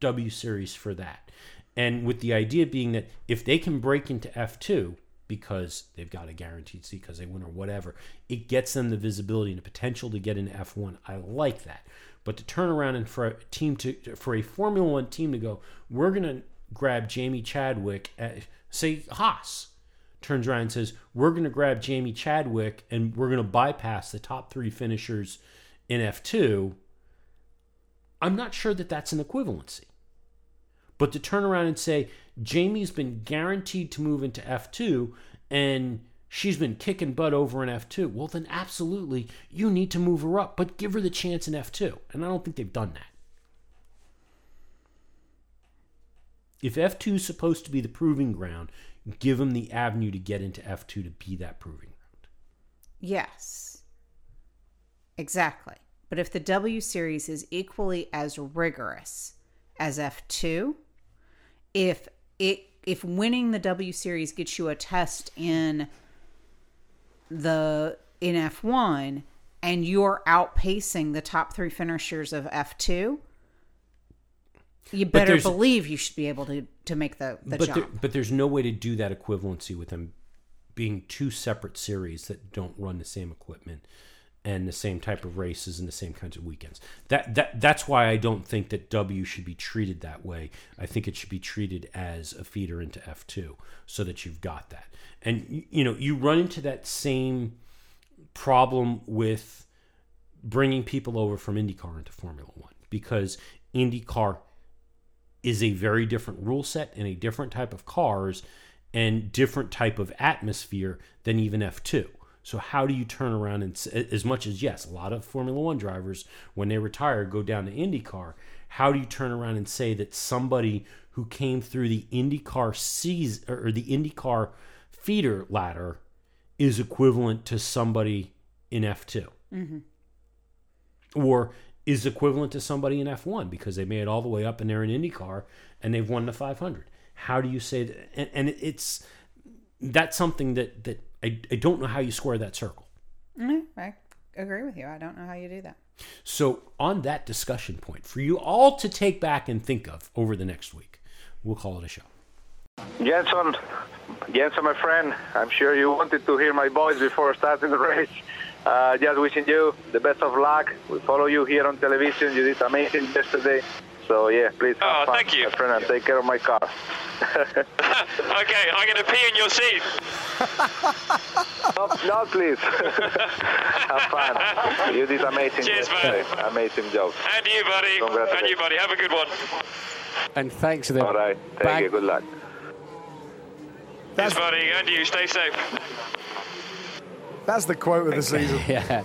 W Series for that. And with the idea being that if they can break into F2 because they've got a guaranteed seat because they win or whatever, it gets them the visibility and the potential to get into F1. I like that. But to turn around and for a team to for a Formula One team to go, we're gonna grab Jamie Chadwick at say Haas turns around and says, We're gonna grab Jamie Chadwick and we're gonna bypass the top three finishers in F2. I'm not sure that that's an equivalency. But to turn around and say, Jamie's been guaranteed to move into F2 and she's been kicking butt over in F2. Well, then absolutely, you need to move her up, but give her the chance in F2. And I don't think they've done that. If F2 is supposed to be the proving ground, give them the avenue to get into F2 to be that proving ground. Yes. Exactly. But if the W series is equally as rigorous as F2, if it if winning the W series gets you a test in the in F1 and you're outpacing the top three finishers of F2, you better believe you should be able to to make the, the but jump. There, but there's no way to do that equivalency with them being two separate series that don't run the same equipment and the same type of races and the same kinds of weekends. That that that's why I don't think that W should be treated that way. I think it should be treated as a feeder into F2 so that you've got that. And you know, you run into that same problem with bringing people over from IndyCar into Formula 1 because IndyCar is a very different rule set and a different type of cars and different type of atmosphere than even F2. So how do you turn around and as much as yes, a lot of Formula 1 drivers when they retire go down to IndyCar, how do you turn around and say that somebody who came through the IndyCar season or the IndyCar feeder ladder is equivalent to somebody in F2? Mm-hmm. Or is equivalent to somebody in F1 because they made it all the way up and they're in IndyCar and they've won the 500. How do you say that? And, and it's that's something that that I, I don't know how you square that circle. Mm, I agree with you. I don't know how you do that. So, on that discussion point, for you all to take back and think of over the next week, we'll call it a show. Jenson, Jenson, my friend, I'm sure you wanted to hear my voice before starting the race. Uh, just wishing you the best of luck. We follow you here on television. You did amazing yesterday. So yeah, please have Oh, fun, thank you. my friend, and take care of my car. okay, I'm going to pee in your seat. no, no, please. have fun. You did amazing. Cheers, man. yesterday. Amazing job. And you, buddy. Congratulations. And you, buddy. Have a good one. And thanks to the All right. Thank bag- you. Good luck. Yes, buddy. And you. Stay safe. That's the quote of the season. Yeah.